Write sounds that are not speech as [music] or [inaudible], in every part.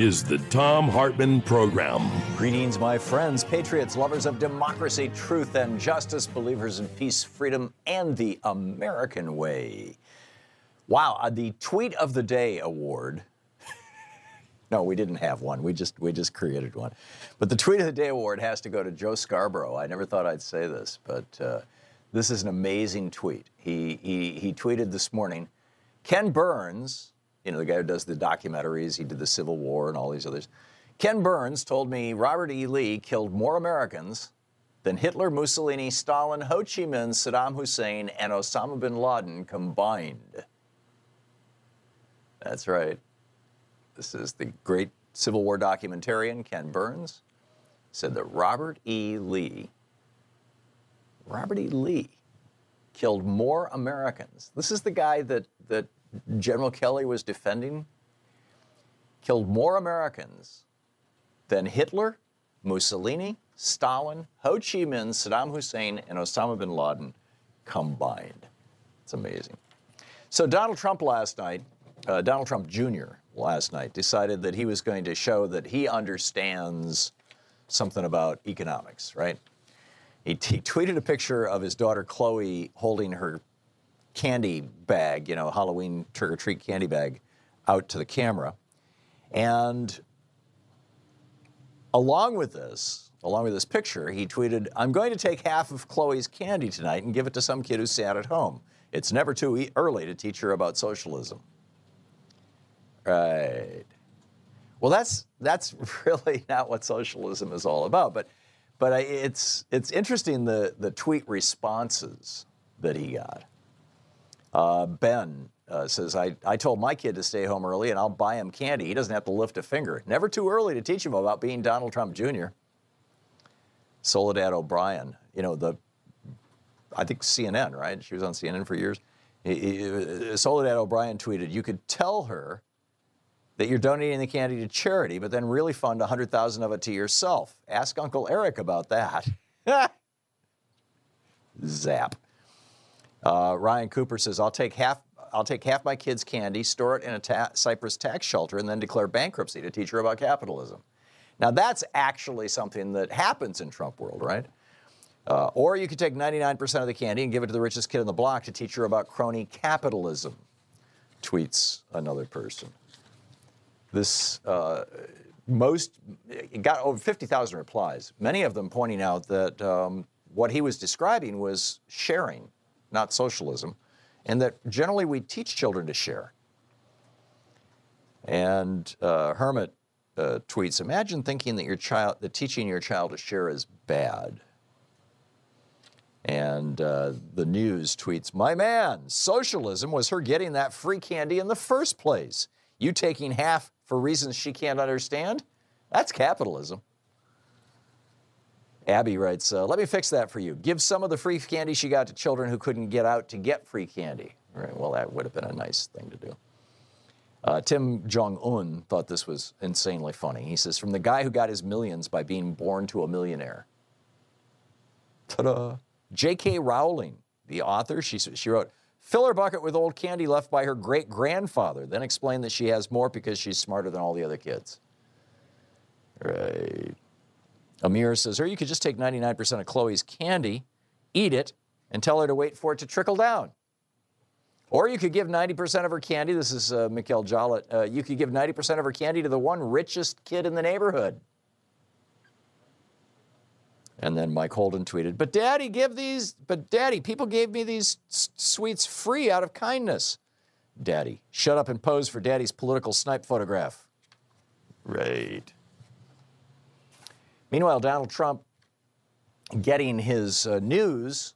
is the Thom Hartmann Program. Greetings, my friends, patriots, lovers of democracy, truth, and justice, believers in peace, freedom, and the American way. Wow, uh, the Tweet of the Day award. no, we didn't have one. We just we just created one. But the Tweet of the Day award has to go to Joe Scarborough. I never thought I'd say this, but uh, this is an amazing tweet. He, he he tweeted this morning. Ken Burns, you know, the guy who does the documentaries, he did the Civil War and all these others. Ken Burns told me Robert E. Lee killed more Americans than Hitler, Mussolini, Stalin, Ho Chi Minh, Saddam Hussein, and Osama bin Laden combined. That's right. This is the great Civil War documentarian Ken Burns said that Robert E. Lee, Robert E. Lee, killed more Americans. This is the guy that, that General Kelly was defending, killed more Americans than Hitler, Mussolini, Stalin, Ho Chi Minh, Saddam Hussein, and Osama bin Laden combined. It's amazing. So Donald Trump last night, uh, Donald Trump Jr. last night decided that he was going to show that he understands something about economics, right? He, he tweeted a picture of his daughter Chloe holding her candy bag, you know, Halloween trick or treat candy bag, out to the camera. And along with this, along with this picture, he tweeted, I'm going to take half of Chloe's candy tonight and give it to some kid who's sad at home. It's never too early to teach her about socialism. Right. Well, that's that's [laughs] really not what socialism is all about. But but I, it's it's interesting the the tweet responses that he got. Uh, ben uh, says, I, I told my kid to stay home early and I'll buy him candy. He doesn't have to lift a finger. Never too early to teach him about being Donald Trump Jr. Soledad O'Brien, you know, the, I think CNN, right? She was on CNN for years. He, Soledad O'Brien tweeted, You could tell her that you're donating the candy to charity, but then really fund 100,000 of it to yourself. Ask Uncle Eric about that. [laughs] Zap. Uh, Ryan Cooper says, "I'll take half. I'll take half my kids' candy, store it in a ta- Cyprus tax shelter, and then declare bankruptcy to teach her about capitalism." Now that's actually something that happens in Trump world, right? Uh, or you could take 99% of the candy and give it to the richest kid on the block to teach her about crony capitalism. Tweets another person. This uh, most got over 50,000 replies. Many of them pointing out that um, what he was describing was sharing not socialism, and that generally we teach children to share. And uh, Hermit uh, tweets: Imagine thinking that your child, that teaching your child to share is bad. And uh, the news tweets: My man, socialism was her getting that free candy in the first place. You taking half for reasons she can't understand? That's capitalism. Abby writes, uh, let me fix that for you. Give some of the free candy she got to children who couldn't get out to get free candy. Right, well, that would have been a nice thing to do. Uh, Tim Jong Un thought this was insanely funny. He says, from the guy who got his millions by being born to a millionaire. Ta da! J.K. Rowling, the author, she, she wrote, fill her bucket with old candy left by her great grandfather, then explain that she has more because she's smarter than all the other kids. Right. Amir says, or you could just take 99% of Chloe's candy, eat it, and tell her to wait for it to trickle down. Or you could give 90% of her candy. This is uh, Mikel Jollett. Uh, you could give 90% of her candy to the one richest kid in the neighborhood. And then Mike Holden tweeted, "But Daddy, give these. But Daddy, people gave me these sweets free out of kindness. Daddy, shut up and pose for Daddy's political snipe photograph." Right. Meanwhile, Donald Trump getting his uh, news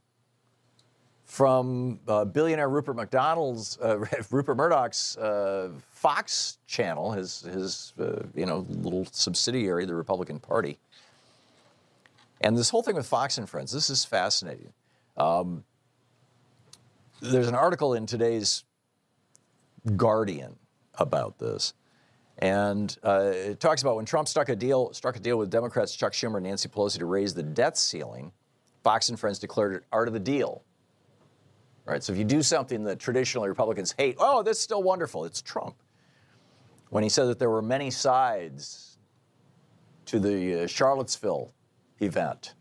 from uh, billionaire Rupert McDonald's, uh, [laughs] Rupert Murdoch's uh, Fox channel, his his uh, you know little subsidiary, the Republican Party. And this whole thing with Fox and Friends, this is fascinating. Um, there's an article in today's Guardian about this. And uh, it talks about when Trump struck a deal, struck a deal with Democrats Chuck Schumer and Nancy Pelosi to raise the debt ceiling, Fox and Friends declared it art of the deal. Right. So if you do something that traditionally Republicans hate, oh, that's still wonderful. It's Trump. When he said that there were many sides to the uh, Charlottesville event,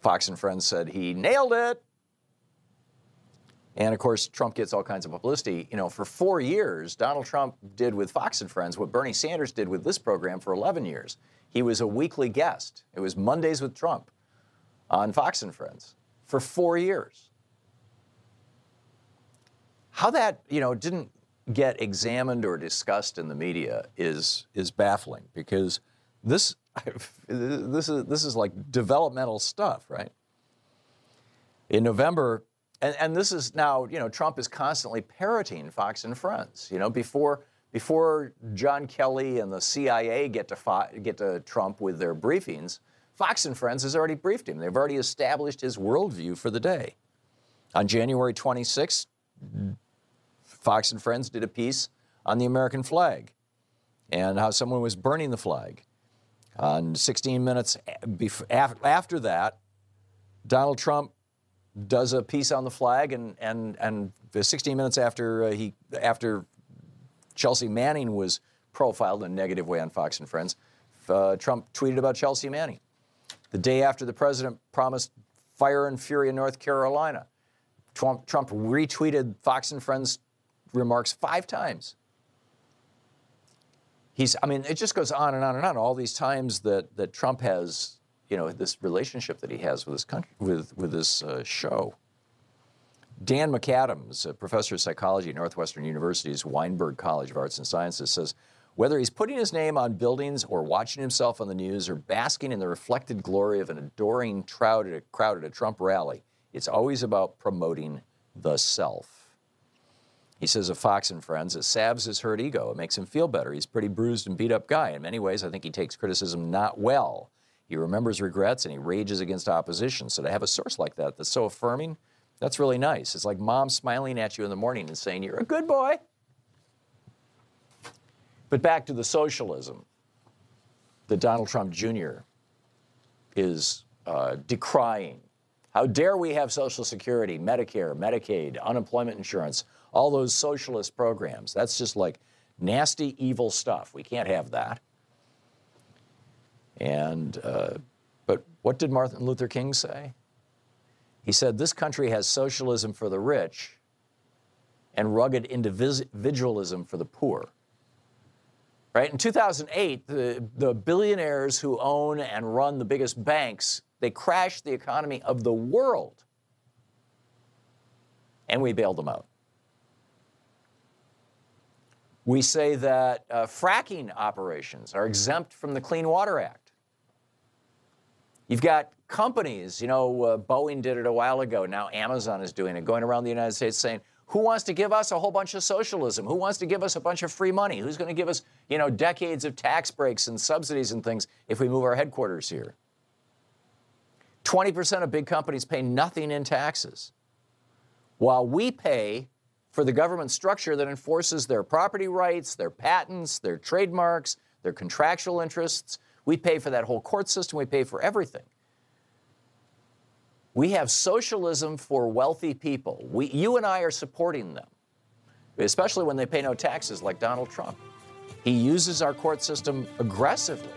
Fox and Friends said he nailed it. And of course, Trump gets all kinds of publicity. You know, for four years, Donald Trump did with Fox and Friends what Bernie Sanders did with this program for 11 years. He was a weekly guest. It was Mondays with Trump on Fox and Friends for four years. How that, you know, didn't get examined or discussed in the media is is baffling because this [laughs] this is this is like developmental stuff, right? In November, and, and this is now, you know, Trump is constantly parroting Fox and Friends. You know, before before John Kelly and the CIA get to Fo- get to Trump with their briefings, Fox and Friends has already briefed him. They've already established his worldview for the day. On January 26th, Fox and Friends did a piece on the American flag and how someone was burning the flag. On 16 minutes eh, af- after that, Donald Trump does a piece on the flag, and and and 16 minutes after uh, he after Chelsea Manning was profiled in a negative way on Fox and Friends, uh, Trump tweeted about Chelsea Manning. The day after the president promised fire and fury in North Carolina, Trump, Trump retweeted Fox and Friends remarks five times. He's, I mean, it just goes on and on and on. All these times that, that Trump has, you know, this relationship that he has with this country, with, with this uh, show. Dan McAdams, a professor of psychology at Northwestern University's Weinberg College of Arts and Sciences, says whether he's putting his name on buildings or watching himself on the news or basking in the reflected glory of an adoring crowd at a, crowd at a Trump rally, it's always about promoting the self. He says of Fox and Friends, it salves his hurt ego. It makes him feel better. He's a pretty bruised and beat up guy. In many ways, I think he takes criticism not well. He remembers regrets and he rages against opposition. So to have a source like that that's so affirming, that's really nice. It's like mom smiling at you in the morning and saying, You're a good boy. But back to the socialism that Donald Trump Jr. is uh, decrying. How dare we have Social Security, Medicare, Medicaid, unemployment insurance, all those socialist programs? That's just like nasty, evil stuff. We can't have that. And, uh, but what did Martin Luther King say? He said, This country has socialism for the rich and rugged individualism for the poor. Right? In 2008, the, the billionaires who own and run the biggest banks, they crashed the economy of the world. And we bailed them out. We say that uh, fracking operations are exempt from the Clean Water Act. You've got companies, you know, uh, Boeing did it a while ago. Now Amazon is doing it, going around the United States saying, who wants to give us a whole bunch of socialism? Who wants to give us a bunch of free money? Who's going to give us, you know, decades of tax breaks and subsidies and things if we move our headquarters here? 20% of big companies pay nothing in taxes, while we pay for the government structure that enforces their property rights, their patents, their trademarks, their contractual interests. We pay for that whole court system, we pay for everything. We have socialism for wealthy people. We, you and I are supporting them, especially when they pay no taxes like Donald Trump. He uses our court system aggressively.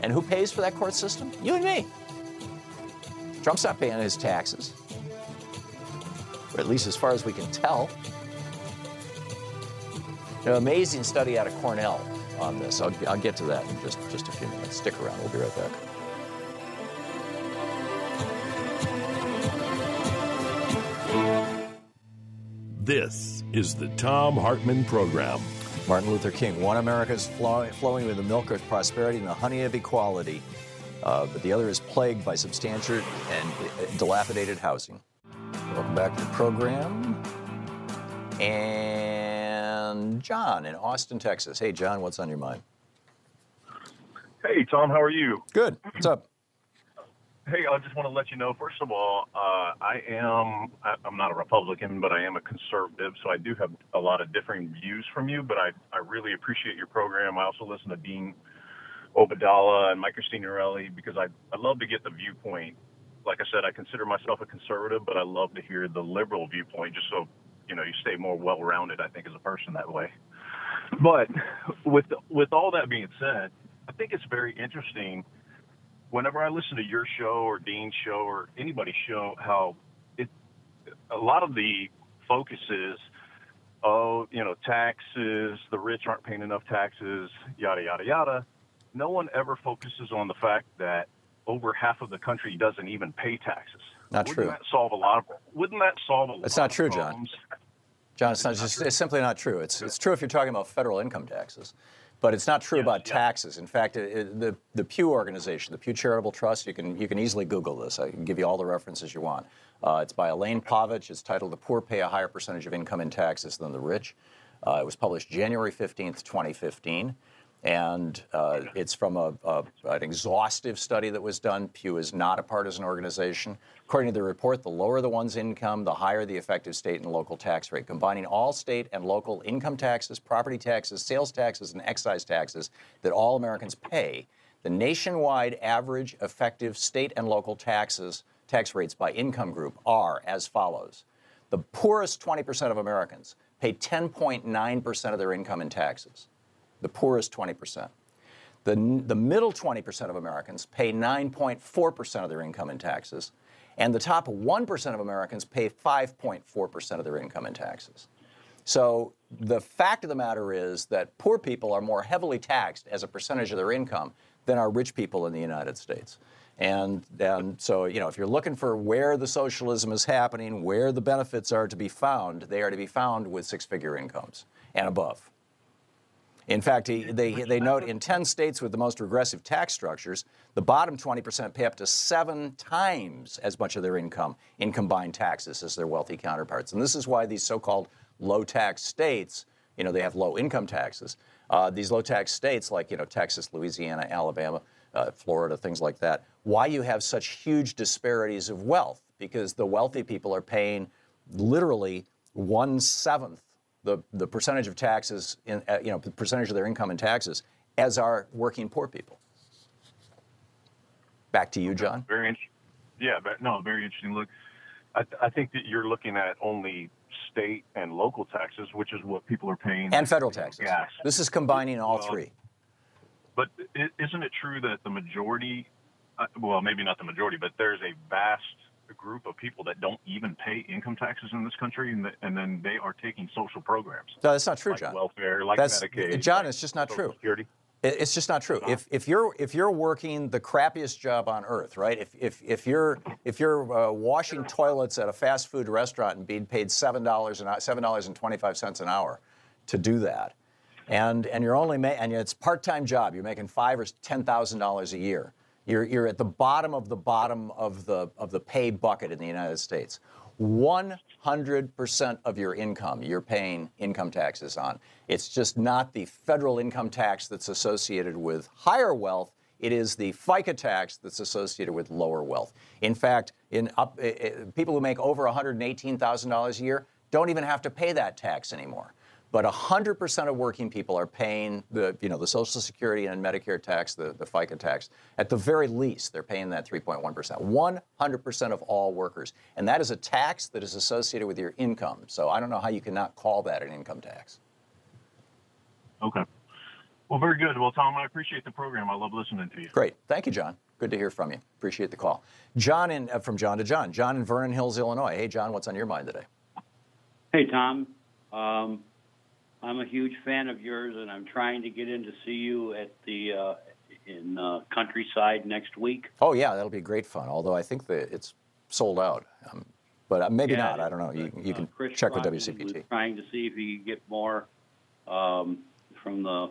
And who pays for that court system? You and me. Trump's not paying his taxes, or at least as far as we can tell. An amazing study out of Cornell on this. I'll, I'll get to that in just, just a few minutes. Stick around. We'll be right back. This is the Thom Hartmann Program. Martin Luther King, one America is flow- flowing with the milk of prosperity and the honey of equality, uh, but the other is plagued by substantial and uh, dilapidated housing. Welcome back to the program. And John in Austin, Texas. Hey, John, what's on your mind? Hey, Tom, how are you? Good. What's up? Hey, I just want to let you know, first of all, uh, I am, I, I'm not a Republican, but I am a conservative, so I do have a lot of differing views from you, but I, I really appreciate your program. I also listen to Dean Obeidallah and Mike Signorile because I, I love to get the viewpoint. Like I said, I consider myself a conservative, but I love to hear the liberal viewpoint just so, you know, you stay more well-rounded, I think, as a person that way. But with, with all that being said, I think it's very interesting – whenever I listen to your show or Dean's show or anybody's show, how it a lot of the focus is, oh, you know, taxes, the rich aren't paying enough taxes, yada yada yada. No one ever focuses on the fact that over half of the country doesn't even pay taxes. Not true. wouldn't true. That solve a lot of. Wouldn't that solve a It's lot not of true, John. John, it's, not just, it's simply not true. It's, it's true if you're talking about federal income taxes, but it's not true Yes, about taxes. In fact, it, it- the, the Pew organization, the Pew Charitable Trust, you can, you can easily Google this. I can give you all the references you want. Uh, it's by Elaine Povich. It's titled The Poor Pay a Higher Percentage of Income in Taxes Than the Rich. Uh, it was published January 15th, 2015. And uh, it's from a, a, an exhaustive study that was done. Pew is not a partisan organization. According to the report, the lower the one's income, the higher the effective state and local tax rate. Combining all state and local income taxes, property taxes, sales taxes, and excise taxes that all Americans pay, the nationwide average effective state and local taxes tax rates by income group are as follows. The poorest 20% of Americans pay 10.9% of their income in taxes the poorest 20%. The, the middle 20% of Americans pay 9.4% of their income in taxes, and the top 1% of Americans pay 5.4% of their income in taxes. So the fact of the matter is that poor people are more heavily taxed as a percentage of their income than are rich people in the United States. And, and so, you know, if you're looking for where the socialism is happening, where the benefits are to be found, they are to be found with six figure incomes and above. In fact, he- they, they note in 10 states with the most regressive tax structures, the bottom 20% pay up to seven times as much of their income in combined taxes as their wealthy counterparts. And this is why these so called low tax states, you know, they have low income taxes. Uh, these low tax states like, you know, Texas, Louisiana, Alabama, uh, Florida, things like that, why you have such huge disparities of wealth. Because the wealthy people are paying literally one seventh the, the percentage of taxes, in, uh, you know, the percentage of their income in taxes, as are working poor people. Back to you, John. Very interesting. Yeah, but no, very interesting. Look, I, I think that you're looking at only state and local taxes, which is what people are paying, And federal taxes. Gas. This is combining all Well, three. But isn't it true that the majority, uh, well, maybe not the majority, but there's a vast group of people that don't even pay income taxes in this country, and, that, and then they are taking social programs No, that's not true, like John. welfare, like That's- Medicaid. John, like it's just not Social true. Security. It's just not true. If, if you're if you're working the crappiest job on earth, right? If if, if you're if you're uh, washing toilets at a fast food restaurant and being paid seven dollars an seven dollars and twenty five cents an hour to do that, and and you're only ma- and it's part time job, you're making five or ten thousand dollars a year. You're you're at the bottom of the bottom of the of the pay bucket in the United States. 100% of your income you're paying income taxes on. It's just not the federal income tax that's associated with higher wealth. It is the FICA tax that's associated with lower wealth. In fact, in up, eh, people who make over $118,000 a year don't even have to pay that tax anymore. But 100% of working people are paying the, you know, the Social Security and Medicare tax, the, the FICA tax. At the very least, they're paying that 3.1%. 100% of all workers. And that is a tax that is associated with your income. So I don't know how you cannot call that an income tax. Okay. Well, very good. Well, Tom, I appreciate the program. I love listening to you. Great. Thank you, John. Good to hear from you. Appreciate the call. John in, uh, from John to John. John in Vernon Hills, Illinois. Hey, John, what's on your mind today? Hey, Tom. Um, I'm a huge fan of yours, and I'm trying to get in to see you at the uh, in uh, Countryside next week. Oh yeah, that'll be great fun. Although I think that it's sold out, um, but uh, maybe Yeah, not. I don't know. You, you uh, can Chris check with Rock WCPT. Trying to see if he could get more um, from the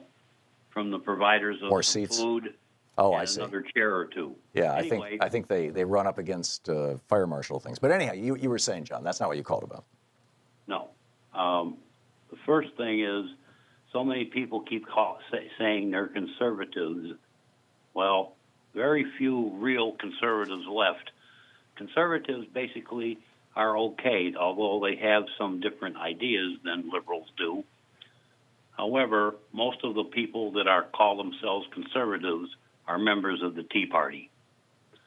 from the providers of More seats? food. Oh, and I see. Another chair or two. Yeah, I think I think they, they run up against uh, fire marshal things. But anyhow, you, you were saying, John, that's not what you called about. No. Um, first thing is, so many people keep call, say, saying they're conservatives. Well, very few real conservatives left. Conservatives basically are okay, although they have some different ideas than liberals do. However, most of the people that are call themselves conservatives are members of the Tea Party.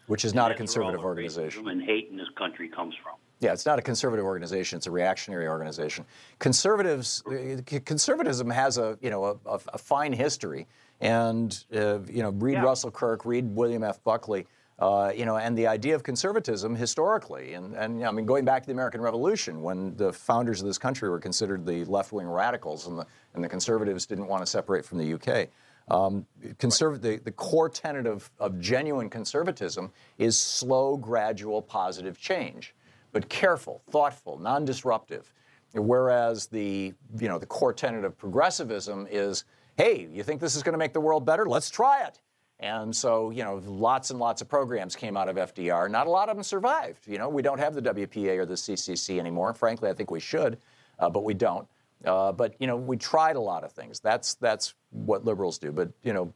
Which is not a that's where all conservative organization. and hate in this country comes from. Yeah, it's not a conservative organization. It's a reactionary organization. Conservatives, uh, conservatism has a you know a, a, fine history, and uh, you know read Yeah. Russell Kirk, read William F. Buckley, uh, you know, and the idea of conservatism historically, and and you know I mean going back to the American Revolution when the founders of this country were considered the left-wing radicals, and the and the conservatives didn't want to separate from the UK. Um, conserv- the, the core tenet of, of genuine conservatism is slow, gradual, positive change but careful, thoughtful, non-disruptive. Whereas the you know the core tenet of progressivism is, hey, you think this is going to make the world better? Let's try it. And so you know lots and lots of programs came out of FDR. Not a lot of them survived. You know we don't have the WPA or the CCC anymore. Frankly, I think we should, uh, but we don't. Uh, but you know we tried a lot of things. That's that's what liberals do. But you know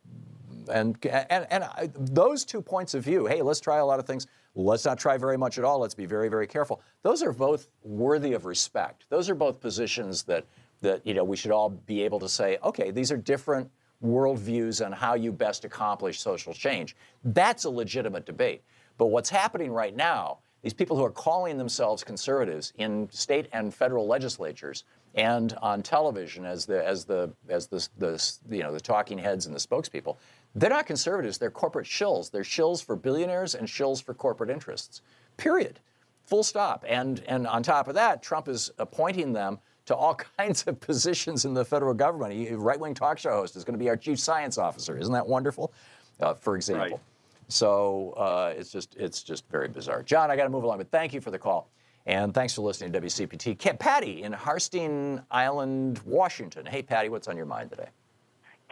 and and, and I, those two points of view hey let's try a lot of things let's not try very much at all. Let's be very very careful. Those are both worthy of respect. Those are both positions that that you know we should all be able to say okay these are different worldviews on how you best accomplish social change. That's a legitimate debate. But what's happening right now these people who are calling themselves conservatives in state and federal legislatures and on television as the as the as the, the you know the talking heads and the spokespeople they're not conservatives they're corporate shills they're shills for billionaires and shills for corporate interests period full stop and and on top of that trump is appointing them to all [laughs] kinds of positions in the federal government He- right-wing talk show host is going to be our chief science officer isn't that wonderful uh, for example Right. so uh, it's just it's just very bizarre. John, I got to move along, but thank you for the call, and thanks for listening to WCPT. Patty in Harstine Island, Washington. Hey, Patty, what's on your mind today?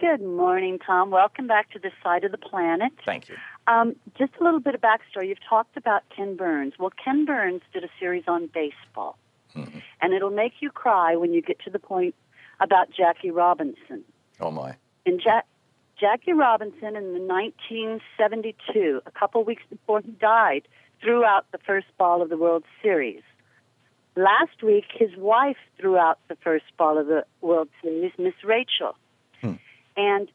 Good morning, Tom. Welcome back to the side of the planet. Thank you. Um, just a little bit of backstory. You've talked about Ken Burns. Well, Ken Burns did a series on baseball, and it'll make you cry when you get to the point about Jackie Robinson. Oh my. And Jack, Jackie Robinson in the 1972, a couple weeks before he died, threw out the first ball of the World Series. Last week, his wife threw out the first ball of the World Series, Miss Rachel. And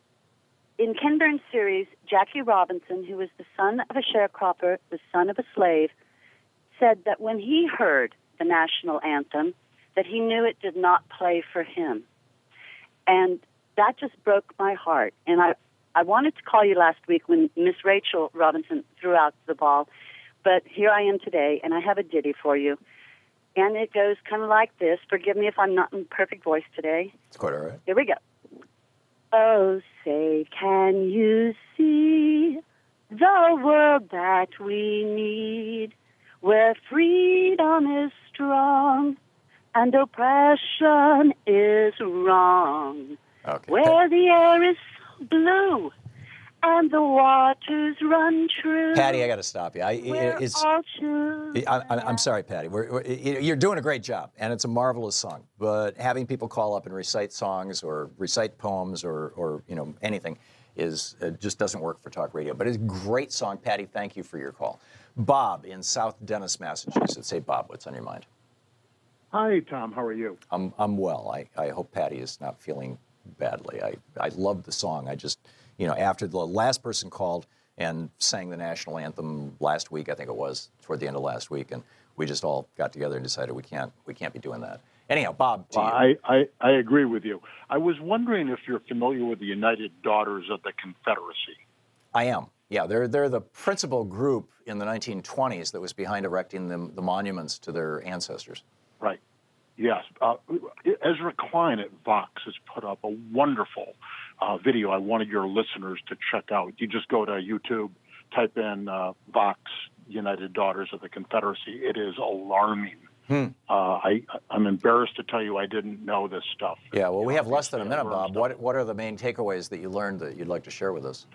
in Ken Burns' series, Jackie Robinson, who was the son of a sharecropper, the son of a slave, said that when he heard the national anthem, that he knew it did not play for him. And that just broke my heart. And I, I wanted to call you last week when Miss Rachel Robinson threw out the ball, but here I am today, and I have a ditty for you. And it goes kind of like this. Forgive me if I'm not in perfect voice today. It's quite all right. Here we go. Oh, say, can you see the world that we need, where freedom is strong and oppression is wrong, Okay. where the air is blue and the waters run true. Patty, I got to stop you. I, it's, I, I, I'm sorry, Patty. We're, we're, you're doing a great job, and it's a marvelous song. But having people call up and recite songs or recite poems or, or you know anything is uh, just doesn't work for talk radio. But it's a great song, Patty. Thank you for your call. Bob in South Dennis, Massachusetts. Hey, Bob, what's on your mind? Hi, Tom. How are you? I'm, I'm well. I, I hope Patty is not feeling badly. I, I love the song. I just, you know, after the last person called and sang the national anthem last week, I think it was toward the end of last week, and we just all got together and decided we can't we can't be doing that. Anyhow, Bob, to you. I, I, I agree with you. I was wondering if you're familiar with the United Daughters of the Confederacy. I am. Yeah, they're they're the principal group in the 1920s that was behind erecting the, the monuments to their ancestors. Right. Yes. Uh, Ezra Klein at Vox has put up a wonderful uh, video I wanted your listeners to check out. You just go to YouTube, type in uh, Vox United Daughters of the Confederacy. It is alarming. Hmm. Uh, I, I'm embarrassed to tell you I didn't know this stuff. Yeah, well, we have less than a minute, Bob. What, what are the main takeaways that you learned that you'd like to share with us?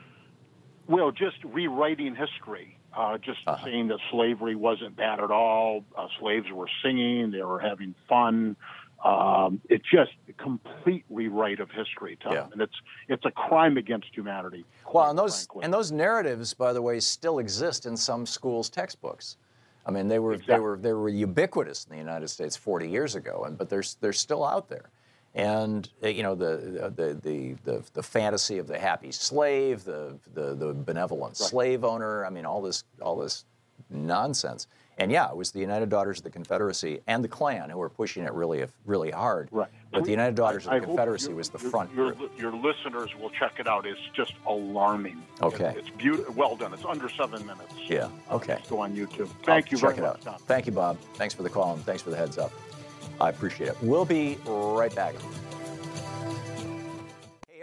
Well, just rewriting history, uh, just Uh-huh. saying that slavery wasn't bad at all. Uh, slaves were singing, they were having fun. Um, it's just a complete rewrite of history, Tom, Yeah. and it's it's a crime against humanity. Well, and those frankly. and those narratives, by the way, still exist in some schools' textbooks. I mean, they were they were they were ubiquitous in the United States 40 years ago, and but they're they're still out there. And uh, you know the the the the, the fantasy of the happy slave, the the, the benevolent slave owner. I mean, all this all this nonsense. And yeah, it was the United Daughters of the Confederacy and the Klan who were pushing it really really hard. Right. But the United Daughters I of the hope Confederacy was the your- front Your, group. your listeners will check it out. It's just alarming. Okay. It's, it's beautiful. Well done. It's under seven minutes. Yeah. Okay. Go on YouTube. Thank I'll you check very it much, out. Tom. Thank you, Bob. Thanks for the call and thanks for the heads up. I appreciate it. We'll be right back.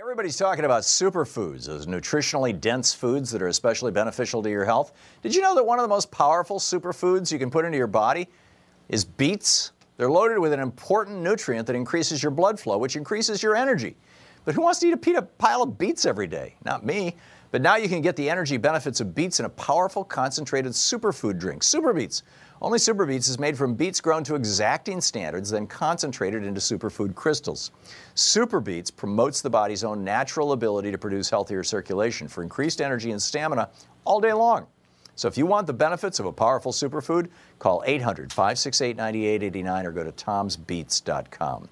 Everybody's talking about superfoods, those nutritionally dense foods that are especially beneficial to your health. Did you know that one of the most powerful superfoods you can put into your body is beets? They're loaded with an important nutrient that increases your blood flow, which increases your energy. But who wants to eat a pile of beets every day? Not me. But now you can get the energy benefits of beets in a powerful, concentrated superfood drink, Super Beets. Only Super Beets is made from beets grown to exacting standards, then concentrated into superfood crystals. Super Beets promotes the body's own natural ability to produce healthier circulation for increased energy and stamina all day long. So if you want the benefits of a powerful superfood, call 800 568 9889 or go to tomsbeets.com.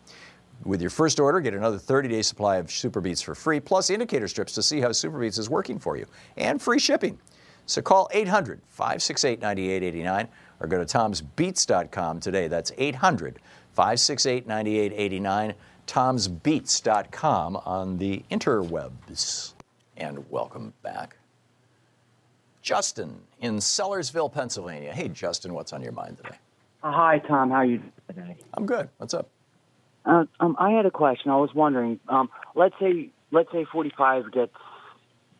With your first order, get another 30 day supply of Super Beets for free, plus indicator strips to see how Super Beets is working for you, and free shipping. So call 800 568 9889 or go to tomsbeets.com today. That's 800 568 9889, tomsbeets.com on the interwebs. And welcome back. Justin in Sellersville, Pennsylvania. Hey, Justin, what's on your mind today? Uh, Hi, Tom. How are you today? I'm good. What's up? Uh, um, I had a question. I was wondering. Um, let's say, let's say 45 gets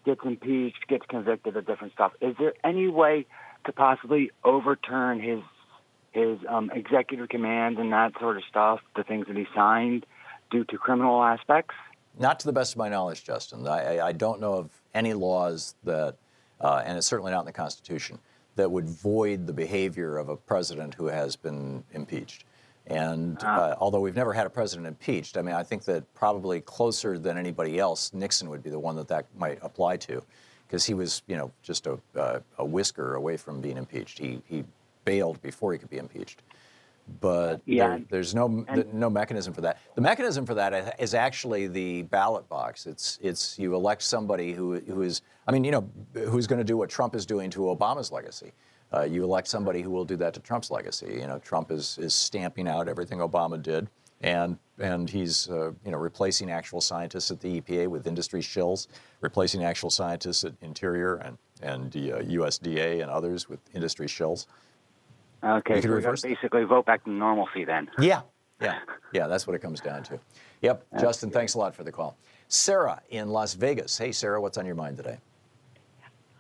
gets impeached, gets convicted of different stuff. Is there any way to possibly overturn his his um, executive commands and that sort of stuff, the things that he signed, due to criminal aspects? Not to the best of my knowledge, Justin. I, I- don't know of any laws that, uh, and it's certainly not in the Constitution, that would void the behavior of a president who has been impeached. And uh, although we've never had a president impeached, I mean, I think that probably closer than anybody else, Nixon would be the one that that might apply to, because he was, you know, just a, uh, a whisker away from being impeached. He, he bailed before he could be impeached. But Yeah, there- there's no no mechanism for that. The mechanism for that is actually the ballot box. It's it's you elect somebody who who is I mean you know who's going to do what Trump is doing to Obama's legacy. Uh, you elect somebody who will do that to Trump's legacy. You know Trump is is stamping out everything Obama did, and and he's uh, you know replacing actual scientists at the EPA with industry shills, replacing actual scientists at Interior and and the uh, USDA and others with industry shills. Okay, You could so reverse- basically vote back to normalcy then. Yeah, yeah, yeah. That's what it comes down to. Yep, Justin. Thanks a lot for the call. Sarah in Las Vegas. Hey, Sarah, what's on your mind today?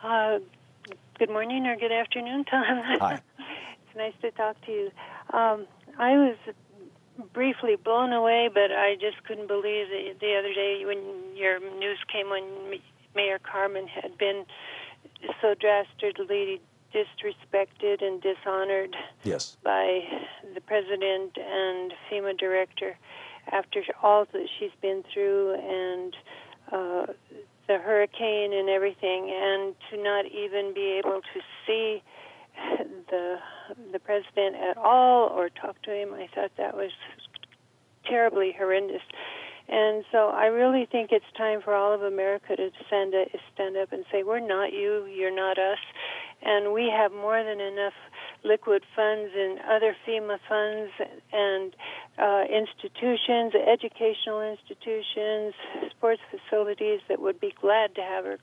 Uh, good morning or good afternoon, Tom. Hi. [laughs] it's nice to talk to you. Um, I was briefly blown away, but I just couldn't believe the, the other day when your news came when Mayor Carmen had been so dastardly disrespected and dishonored Yes. by the president and FEMA director after all that she's been through and uh, the hurricane and everything, and to not even be able to see the the president at all or talk to him, I thought that was terribly horrendous. And so I really think it's time for all of America to stand, stand up and say, we're not you, you're not us. And we have more than enough liquid funds and other FEMA funds and uh, institutions, educational institutions, sports facilities that would be glad to have her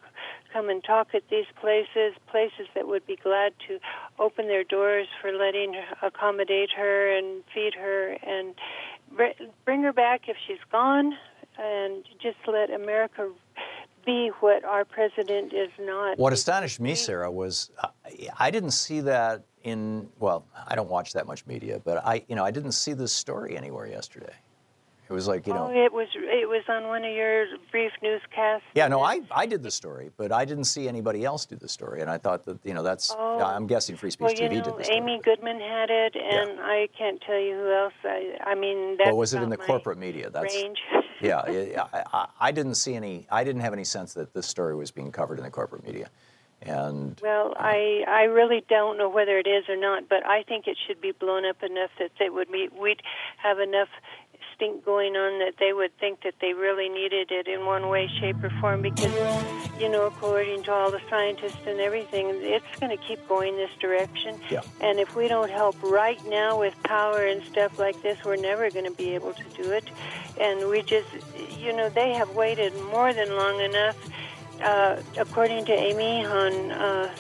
come and talk at these places, places that would be glad to open their doors for letting her, accommodate her and feed her and br- bring her back if she's gone, and just let America be what our president is not. What astonished me, Sarah, was uh, I didn't see that in well, I don't watch that much media, but I you know I didn't see this story anywhere yesterday. It was like you know. Oh, it was it was on one of your brief newscasts. Yeah, no, I, I did the story, but I didn't see anybody else do the story, and I thought that you know that's Oh. I'm guessing Free Speech Well, TV know, did the story. Amy Goodman had it, and I can't tell you who else. I, I mean, that's But was it in the corporate media? That's range. [laughs] yeah. [laughs] it- I, I, I didn't see any. I didn't have any sense that this story was being covered in the corporate media, and Well, I I really don't know whether it is or not, but I think it should be blown up enough that they would meet. We'd have enough stink going on that they would think that they really needed it in one way, shape, or form. Because, you know, according to all the scientists and everything, it's going to keep going this direction. Yeah. And if we don't help right now with power and stuff like this, we're never going to be able to do it. And we just, you know, they have waited more than long enough. Uh, according to Amy on uh,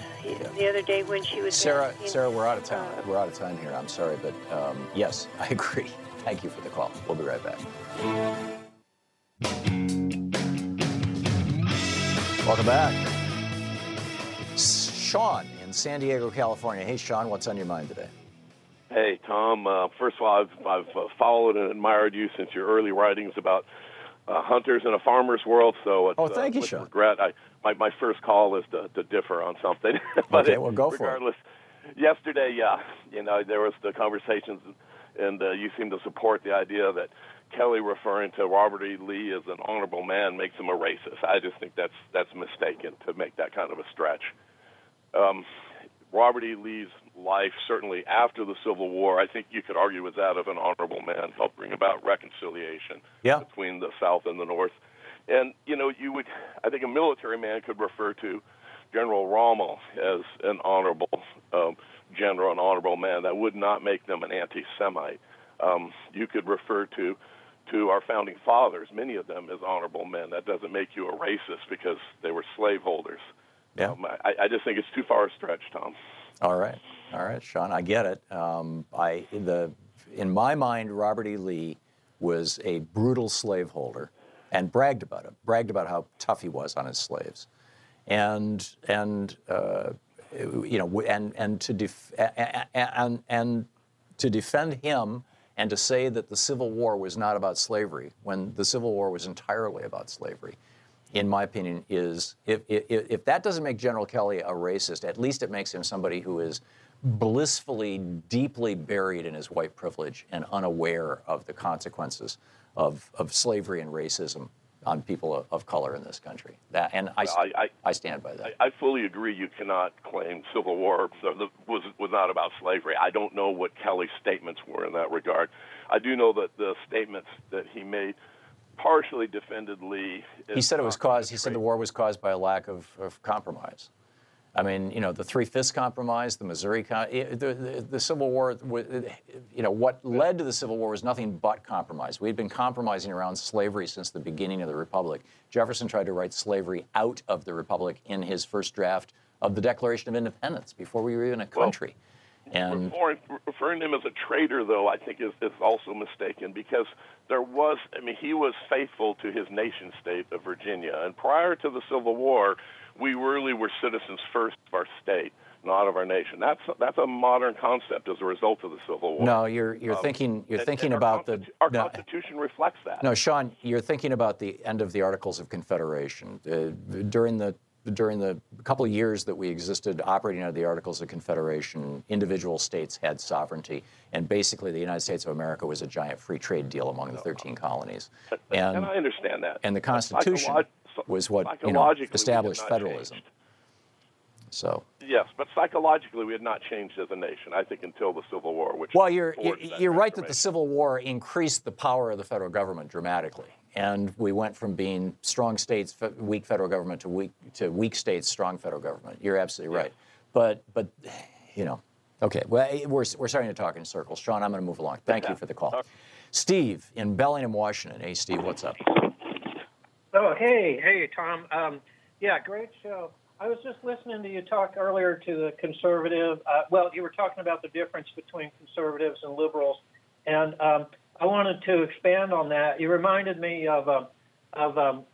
the other day when she was Sarah, asking, Sarah, we're out of time. We're out of time here. I'm sorry, but um, yes, [laughs] I agree. Thank you for the call. We'll be right back. Welcome back. Sean in San Diego, California. Hey, Sean, what's on your mind today? Hey, Tom. Uh, first of all, I've, I've uh, followed and admired you since your early writings about uh, hunters in a farmer's world. So, it's, Oh, thank uh, you, with Sean. regret, I, my, my first call is to, to differ on something. [laughs] but Okay, well, go for it. regardless, yesterday, yeah, you know, there was the conversations, and uh, you seem to support the idea that Kelly referring to Robert E. Lee as an honorable man makes him a racist. I just think that's that's mistaken to make that kind of a stretch. Um, Robert E. Lee's life, certainly after the Civil War, I think you could argue was that of an honorable man, helped bring about reconciliation Yeah. between the South and the North. And you know, you would, I think, a military man could refer to General Rommel as an honorable um, general, an honorable man. That would not make them an anti-Semite. Um, you could refer to to our founding fathers, many of them as honorable men. That doesn't make you a racist because they were slaveholders. Yeah. Um, I, I just think it's too far a stretch, Tom. All right, all right, Sean, I get it. Um, I the in my mind, Robert E. Lee was a brutal slaveholder, and bragged about it. Bragged about how tough he was on his slaves, and and uh, you know, and and to def- and, and to defend him and to say that the Civil War was not about slavery when the Civil War was entirely about slavery in my opinion, is if, if, if that doesn't make General Kelly a racist, at least it makes him somebody who is blissfully, deeply buried in his white privilege and unaware of the consequences of, of slavery and racism on people of, color in this country. That, and I, I, I, I stand by that. I, I fully agree. You cannot claim Civil War was was not about slavery. I don't know what Kelly's statements were in that regard. I do know that the statements that he made partially defended Lee. He said it was caused. He said the war was caused by a lack of, of compromise. I mean, you know, the Three Fifths Compromise, the Missouri, Con- eh, the, the, the Civil War. Eh, you know, what led to the Civil War was nothing but compromise. We had been compromising around slavery since the beginning of the Republic. Jefferson tried to write slavery out of the Republic in his first draft of the Declaration of Independence before we were even a country. and Referring, referring to him as a traitor, though, I think is, is also mistaken because there was, I mean, he was faithful to his nation state of Virginia. And prior to the Civil War, we really were citizens first of our state, not of our nation. That's, that's a modern concept as a result of the Civil War. no, you're you're Um, thinking you're and- thinking and our about the Our no, Constitution reflects that. No, Sean, you're thinking about the end of the Articles of Confederation. Uh, during the during the couple of years that we existed operating under the Articles of Confederation, individual states had sovereignty, and basically the United States of America was a giant free trade deal among the 13 colonies. And, and I understand that. and the Constitution was what you know psychologically, we had established federalism. changed. So. Yes, but psychologically, we had not changed as a nation. I think until the Civil War, which Well, you're, you're, you're right that the. Civil War increased the power of the federal government dramatically. And we went from being strong states, weak federal government, to weak, to weak states, strong federal government. You're absolutely right. But, but, you know, okay, well, eh, we're, we're starting to talk in circles. Sean, I'm going to move along. Thank you for the call. Steve in Bellingham, Washington. Hey, Steve, what's up? Oh, hey, hey, Tom. Um, Yeah, great show. I was just listening to you talk earlier to the conservative. Uh, well, you were talking about the difference between conservatives and liberals, and um, I wanted to expand on that. You reminded me of um, of um,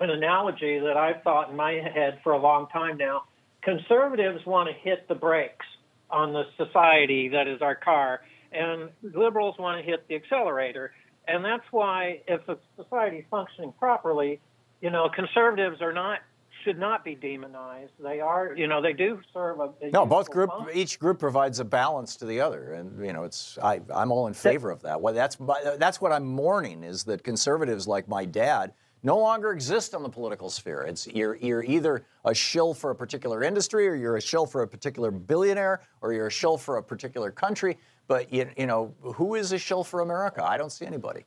an analogy that I've thought in my head for a long time now. Conservatives want to hit the brakes on the society that is our car, and liberals want to hit the accelerator. And that's why, if a society is functioning properly, you know, conservatives are not should not be demonized. They are, you know, they do serve a, a no. Both group, function. each group provides a balance to the other, and you know, it's I, I'm all in favor of that. Well, that's my, that's what I'm mourning is that conservatives like my dad no longer exist on the political sphere. It's you're, you're either a shill for a particular industry, or you're a shill for a particular billionaire, or you're a shill for a particular country. But you, you know, who is a shill for America? I don't see anybody.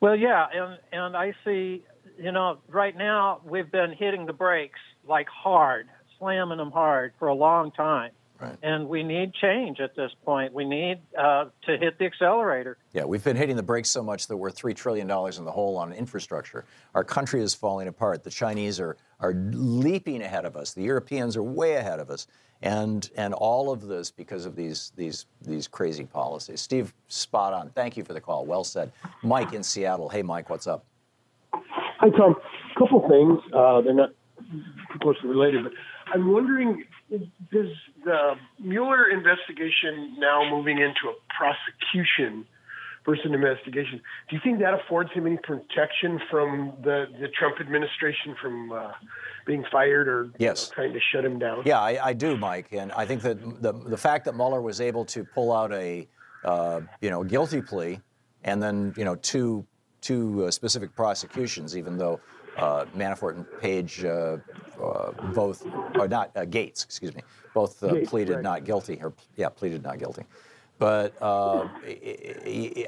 Well, yeah, and and I see, you know, right now we've been hitting the brakes like hard, slamming them hard for a long time. Right. And we need change at this point. We need uh, to hit the accelerator. Yeah, we've been hitting the brakes so much that we're $3 trillion in the hole on infrastructure. Our country is falling apart. The Chinese are, are leaping ahead of us. The Europeans are way ahead of us. And, and all of this because of these, these, these crazy policies. Steve, spot on. Thank you for the call. Well said. Mike in Seattle. Hey, Mike, what's up? Hi, Thom. A couple things. Uh, they're not closely related, but I'm wondering does the Mueller investigation now moving into a prosecution versus an investigation, do you think that affords him any protection from the, the Trump administration from uh, being fired or yes. you know, trying to shut him down? Yeah, I, I, do, Mike. And I think that the, the fact that Mueller was able to pull out a uh, you know guilty plea and then you know two two uh, specific prosecutions, even though uh, Manafort and Page uh, uh, both, or not uh, Gates, excuse me, both uh, pleaded right. not guilty, or yeah, pleaded not guilty. But uh,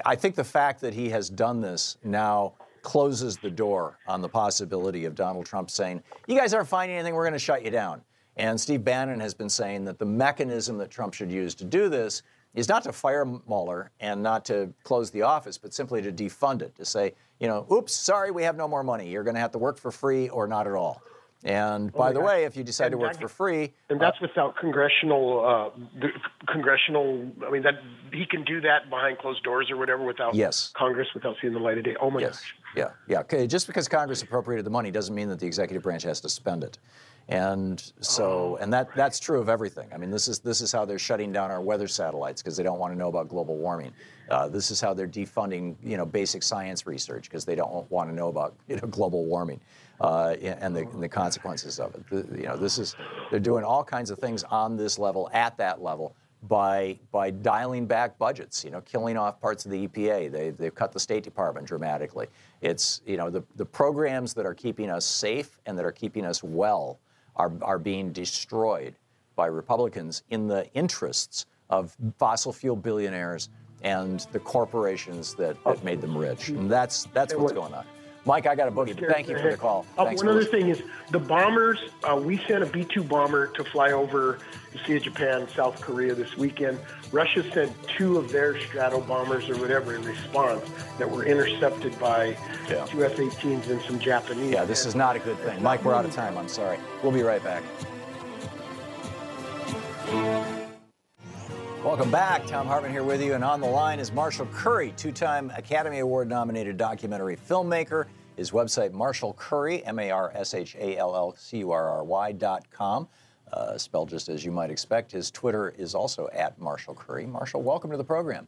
I think the fact that he has done this now closes the door on the possibility of Donald Trump saying, "You guys aren't finding anything. We're going to shut you down." And Steve Bannon has been saying that the mechanism that Trump should use to do this is not to fire Mueller and not to close the office, but simply to defund it, to say, you know, oops, sorry, we have no more money. You're going to have to work for free or not at all. And Oh by the God. way, if you decide And to work for free, And that's without congressional, uh, congressional. I mean, that he can do that behind closed doors or whatever without Yes. Congress, without seeing the light of day. Oh my yes, gosh! yeah, yeah. Okay, just because Congress appropriated the money doesn't mean that the executive branch has to spend it. And so, and that that's true of everything. I mean, this is this is how they're shutting down our weather satellites because they don't want to know about global warming. Uh, this is how they're defunding, you know, basic science research because they don't want to know about, you know, global warming uh, and, the, and the consequences of it. The- you know, this is they're doing all kinds of things on this level, at that level, by by dialing back budgets. You know, killing off parts of the EPA. They they've cut the State Department dramatically. It's you know the the programs that are keeping us safe and that are keeping us well are are being destroyed by Republicans in the interests of fossil fuel billionaires and the corporations that, that made them rich. And that's that's what's going on. Mike, I got a boogie, but thank you for the call. Uh, one other listening. thing is the bombers. Uh, we sent a B 2 bomber to fly over the Sea of Japan, South Korea this weekend. Russia sent two of their Strato bombers or whatever in response that were intercepted by two F 18s and some Japanese. Yeah, this is not a good thing. Mike, we're out of time. I'm sorry. We'll be right back. Welcome back. Thom Hartmann here with you. And on the line is Marshall Curry, two time Academy Award nominated documentary filmmaker. His website, Marshall Curry, M A R S H A L L C U R R Y dot com, uh, spelled just as you might expect. His Twitter is also at Marshall Curry. Marshall, welcome to the program.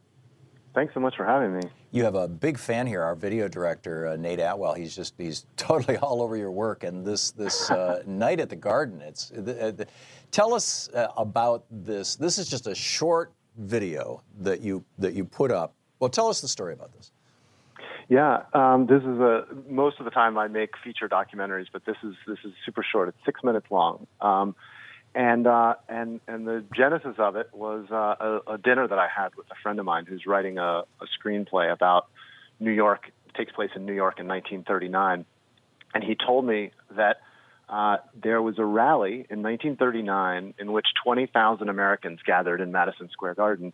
Thanks so much for having me. You have a big fan here, our video director uh, Nate Atwell. He's just he's [laughs] totally all over your work. And this this uh, [laughs] night at the Garden, it's uh, the, uh, the, tell us uh, about this. This is just a short video that you that you put up. Well, tell us the story about this. Yeah, um, this is a most of the time I make feature documentaries, but this is this is super short. It's six minutes long, um, and uh, and and the genesis of it was uh, a, a dinner that I had with a friend of mine who's writing a, a screenplay about New York. It takes place in New York in 1939, and he told me that uh, there was a rally in 1939 in which 20,000 Americans gathered in Madison Square Garden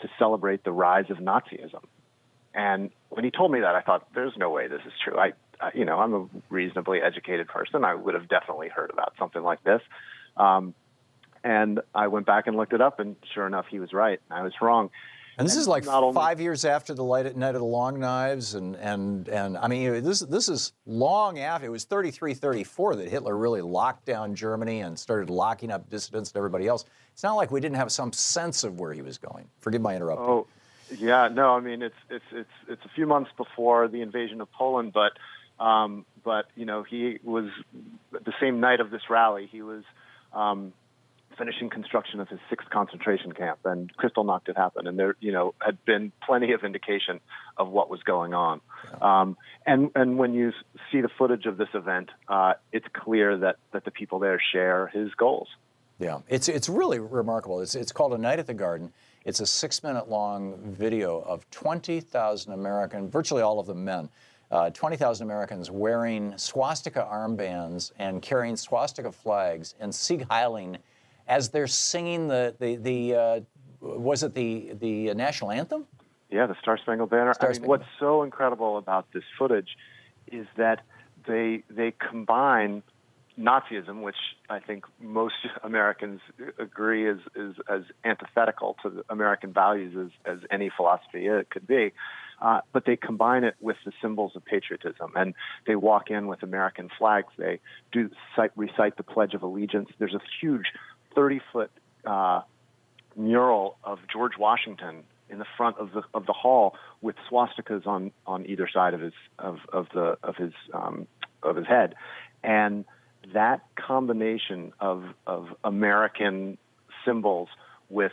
to celebrate the rise of Nazism. And when he told me that, I thought, "There's no way this is true." I uh, you know, I'm a reasonably educated person. I would have definitely heard about something like this. Um, and I went back and looked it up, and sure enough, he was right. I was wrong. And this And is like not only- five years after the light at night of the long knives, and and and I mean this this is long after it was 33, 34 that Hitler really locked down Germany and started locking up dissidents and everybody else. It's not like we didn't have some sense of where he was going. Forgive my interrupting. Oh, yeah, no, I mean it's it's it's it's a few months before the invasion of Poland, but um, but you know he was the same night of this rally. He was um, finishing construction of his sixth concentration camp, and Kristallnacht had happened, and there you know had been plenty of indication of what was going on. Um, and and when you see the footage of this event, uh, it's clear that that the people there share his goals. Yeah, it's it's really remarkable. It's it's called A Night at the Garden. It's a six-minute long video of 20,000 American, virtually all of them men, uh, 20,000 Americans wearing swastika armbands and carrying swastika flags and Sieg Heiling as they're singing the the the uh, was it the the national anthem? Yeah, the Star Spangled Banner. Star I mean, what's so incredible about this footage is that they they combine Nazism, which I think most Americans agree is is as antithetical to the American values as, as any philosophy it could be. Uh, but they combine it with the symbols of patriotism, and they walk in with American flags. They do cite, recite the Pledge of Allegiance. There's a huge 30 foot uh, mural of George Washington in the front of the of the hall with swastikas on on either side of his of of the of his um, of his head, and that combination of of American symbols with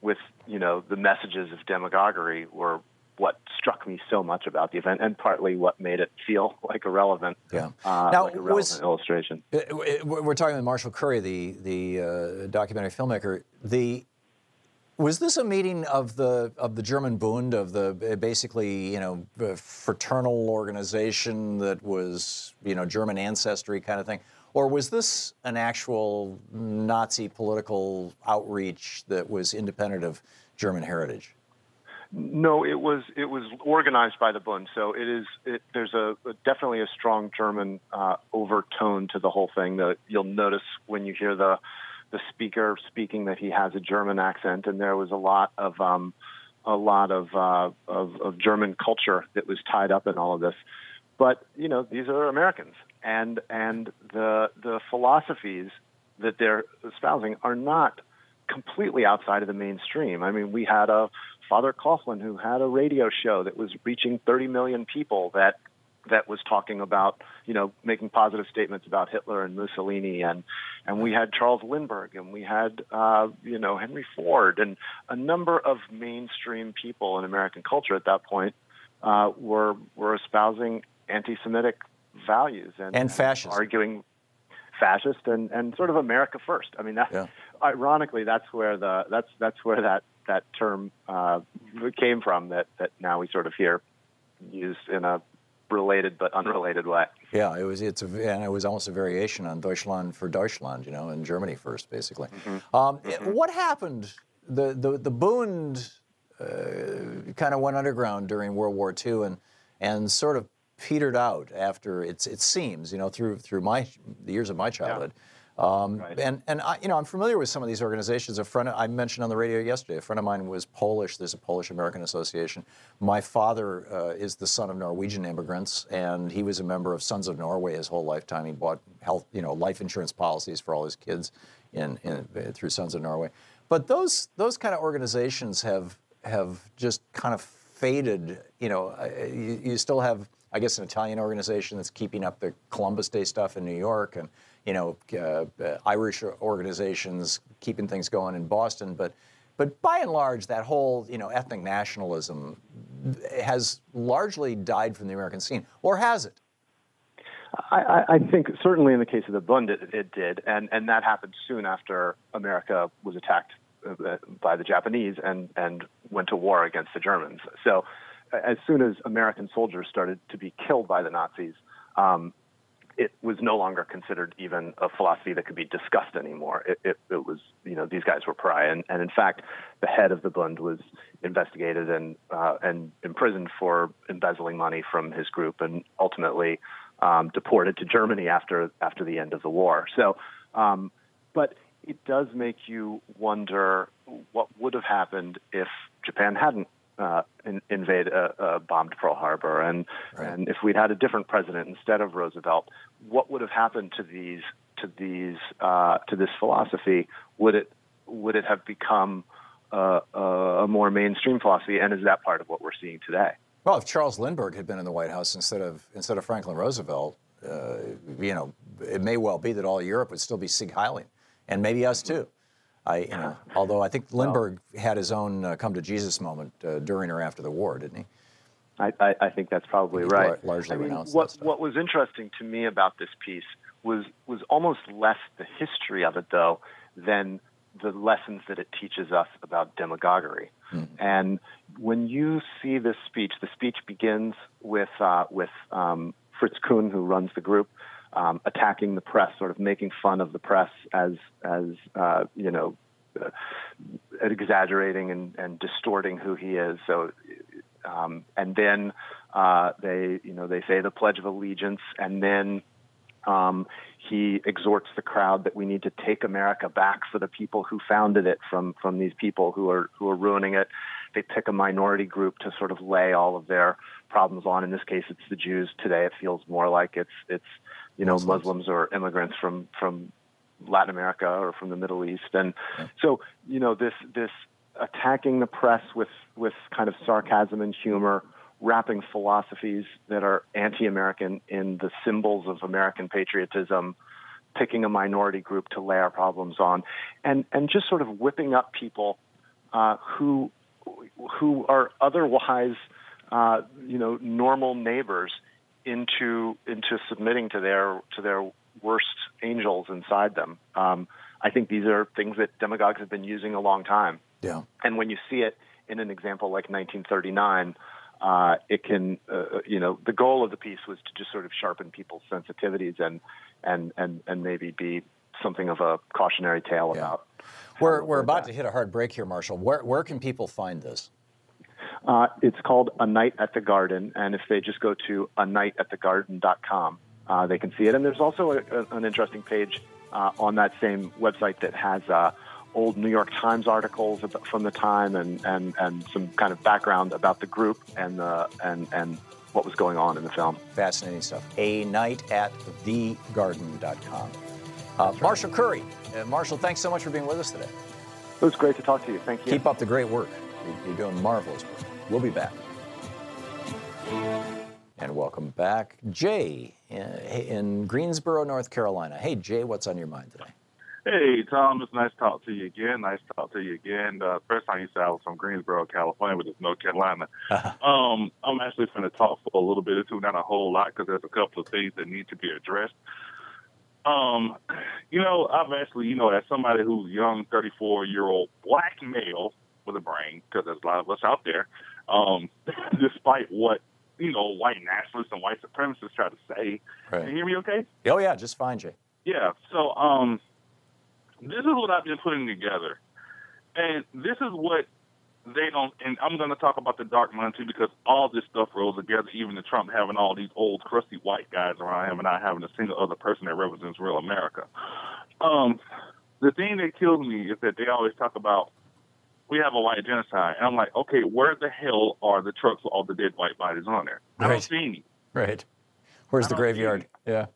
with you know the messages of demagoguery were what struck me so much about the event, and partly what made it feel [laughs] like a relevant, Yeah. uh, Now, like a relevant was- illustration. Uh, We're talking with Marshall Curry, the the uh, documentary filmmaker. The was this a meeting of the of the German Bund of the uh, basically you know uh, fraternal organization that was you know German ancestry kind of thing, or was this an actual Nazi political outreach that was independent of German heritage? No, it was it was organized by the Bund, so it is. It, there's a, a definitely a strong German uh, overtone to the whole thing. That you'll notice when you hear the the speaker speaking that he has a German accent, and there was a lot of um, a lot of, uh, of of German culture that was tied up in all of this. But you know, these are Americans, and and the the philosophies that they're espousing are not completely outside of the mainstream. I mean, we had a Father Coughlin who had a radio show that was reaching 30 million people that that was talking about, you know, making positive statements about Hitler and Mussolini, and and we had Charles Lindbergh, and we had, uh, you know, Henry Ford, and a number of mainstream people in American culture at that point uh, were were espousing anti-Semitic values and, And fascist. arguing fascist and, and sort of America first. I mean, that, ironically, that's where the that's that's where that that term uh, came from. That that now we sort of hear used in a related but unrelated way. Yeah, it was. It's a, and it was almost a variation on Deutschland for Deutschland, you know, in Germany first, basically. Um, it- what happened? The the the Bund uh, kind of went underground during World War II and and sort of petered out after it's it seems, you know, through through my the years of my childhood. Um, And and I, you know, I'm familiar with some of these organizations. A friend I mentioned on the radio yesterday. A friend of mine was Polish. There's a Polish American Association. My father uh, is the son of Norwegian immigrants, and he was a member of Sons of Norway his whole lifetime. He bought health, you know, life insurance policies for all his kids in, in through Sons of Norway. But those those kind of organizations have have just kind of faded. You know, uh, you, you still have, I guess, an Italian organization that's keeping up the Columbus Day stuff in New York, and you know, uh, Irish organizations keeping things going in Boston. But but by and large, that whole you know ethnic nationalism has largely died from the American scene, or has it? I, I- think certainly in the case of the Bund, it, it did, and and that happened soon after America was attacked uh, by the Japanese and and went to war against the Germans. So, as soon as American soldiers started to be killed by the Nazis, um, it was no longer considered even a philosophy that could be discussed anymore. It, it, it was, you know, these guys were pariah. And, and in fact, the head of the Bund was investigated and, uh, and imprisoned for embezzling money from his group and ultimately um, deported to Germany after, after the end of the war. So, um, but it does make you wonder what would have happened if Japan hadn't uh, in, invade uh, uh, bombed Pearl Harbor, and right. and if we'd had a different president instead of Roosevelt, what would have happened to these to these uh, to this philosophy? Would it would it have become uh, a more mainstream philosophy? And is that part of what we're seeing today? Well, if Charles Lindbergh had been in the White House instead of instead of Franklin Roosevelt, uh, you know, it may well be that all Europe would still be Sieg Heiling, and maybe us too. I, you know, although I think Lindbergh had his own uh, come to Jesus moment uh, during or after the war, didn't he? I, I, I think that's probably right. Largely I mean, what, what was interesting to me about this piece was was almost less the history of it, though, than the lessons that it teaches us about demagoguery. Mm-hmm. And when you see this speech, the speech begins with uh, with um, Fritz Kuhn, who runs the group, um, attacking the press, sort of making fun of the press as as uh, you know, uh, exaggerating and, and distorting who he is. So, um, and then uh, they you know they say the Pledge of Allegiance, and then um, he exhorts the crowd that we need to take America back for the people who founded it from from these people who are who are ruining it. They pick a minority group to sort of lay all of their problems on. In this case, it's the Jews. Today, it feels more like it's it's you know Muslims, Muslims or immigrants from from Latin America or from the Middle East, and yeah. so you know this this attacking the press with with kind of sarcasm and humor, wrapping philosophies that are anti-American in the symbols of American patriotism, picking a minority group to lay our problems on, and and just sort of whipping up people uh, who who are otherwise uh, you know normal neighbors into into submitting to their to their worst angels inside them. Um, I think these are things that demagogues have been using a long time. Yeah. And when you see it in an example like 1939, uh, it can, uh, you know, the goal of the piece was to just sort of sharpen people's sensitivities and and and and maybe be something of a cautionary tale yeah. about. We're we're about that. to hit a hard break here, Marshall. Where where can people find this? Uh, it's called A Night at the Garden, and if they just go to a night at the garden.com, uh, they can see it. And there's also a, a, an interesting page uh, on that same website that has uh, old New York Times articles from the time and, and, and some kind of background about the group and, the, and, and what was going on in the film. Fascinating stuff. A night at thegarden.com. Uh, Marshall Curry. Uh, Marshall, thanks so much for being with us today. It was great to talk to you. Thank you. Keep up the great work. You're doing marvelous work. We'll be back. And welcome back, Jay in Greensboro, North Carolina. Hey, Jay, what's on your mind today? Hey, Thom, it's nice to talk to you again. Nice to talk to you again. Uh, first time you said I was from Greensboro, California, but it's North Carolina. um, I'm actually going to talk for a little bit or two, not a whole lot, because there's a couple of things that need to be addressed. Um, you know, I've actually, you know, as somebody who's young, 34 year old black male with a brain, because there's a lot of us out there, um, [laughs] despite what you know, white nationalists and white supremacists try to say. Right. Can you hear me okay? Oh, yeah, just fine, Jay. Yeah, so um, this is what I've been putting together. And this is what they don't, and I'm going to talk about the dark money too because all this stuff rolls together, even the Trump having all these old, crusty white guys around him and not having a single other person that represents real America. Um, the thing that kills me is that they always talk about we have a white genocide. And I'm like, okay, where the hell are the trucks with all the dead white bodies on there? I don't see any. Right. Where's the graveyard? Yeah.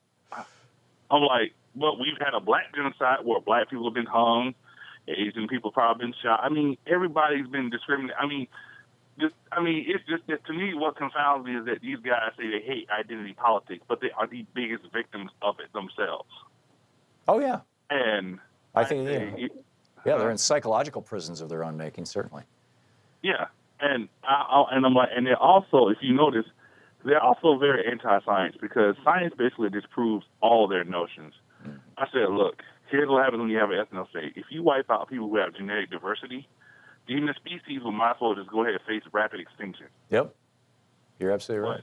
I'm like, well, we've had a black genocide where black people have been hung, Asian people probably been shot. I mean, everybody's been discriminated. I mean, just, I mean, it's just that to me, what confounds me is that these guys say they hate identity politics, but they are the biggest victims of it themselves. Oh yeah. And I think I yeah. Yeah, they're in psychological prisons of their own making, certainly. Yeah, and I, and I'm like, and they're also, if you notice, they're also very anti-science because science basically disproves all their notions. I said, look, here's what happens when you have an ethno state. If you wipe out people who have genetic diversity, the human species will might as well just go ahead and face rapid extinction. Yep, you're absolutely right.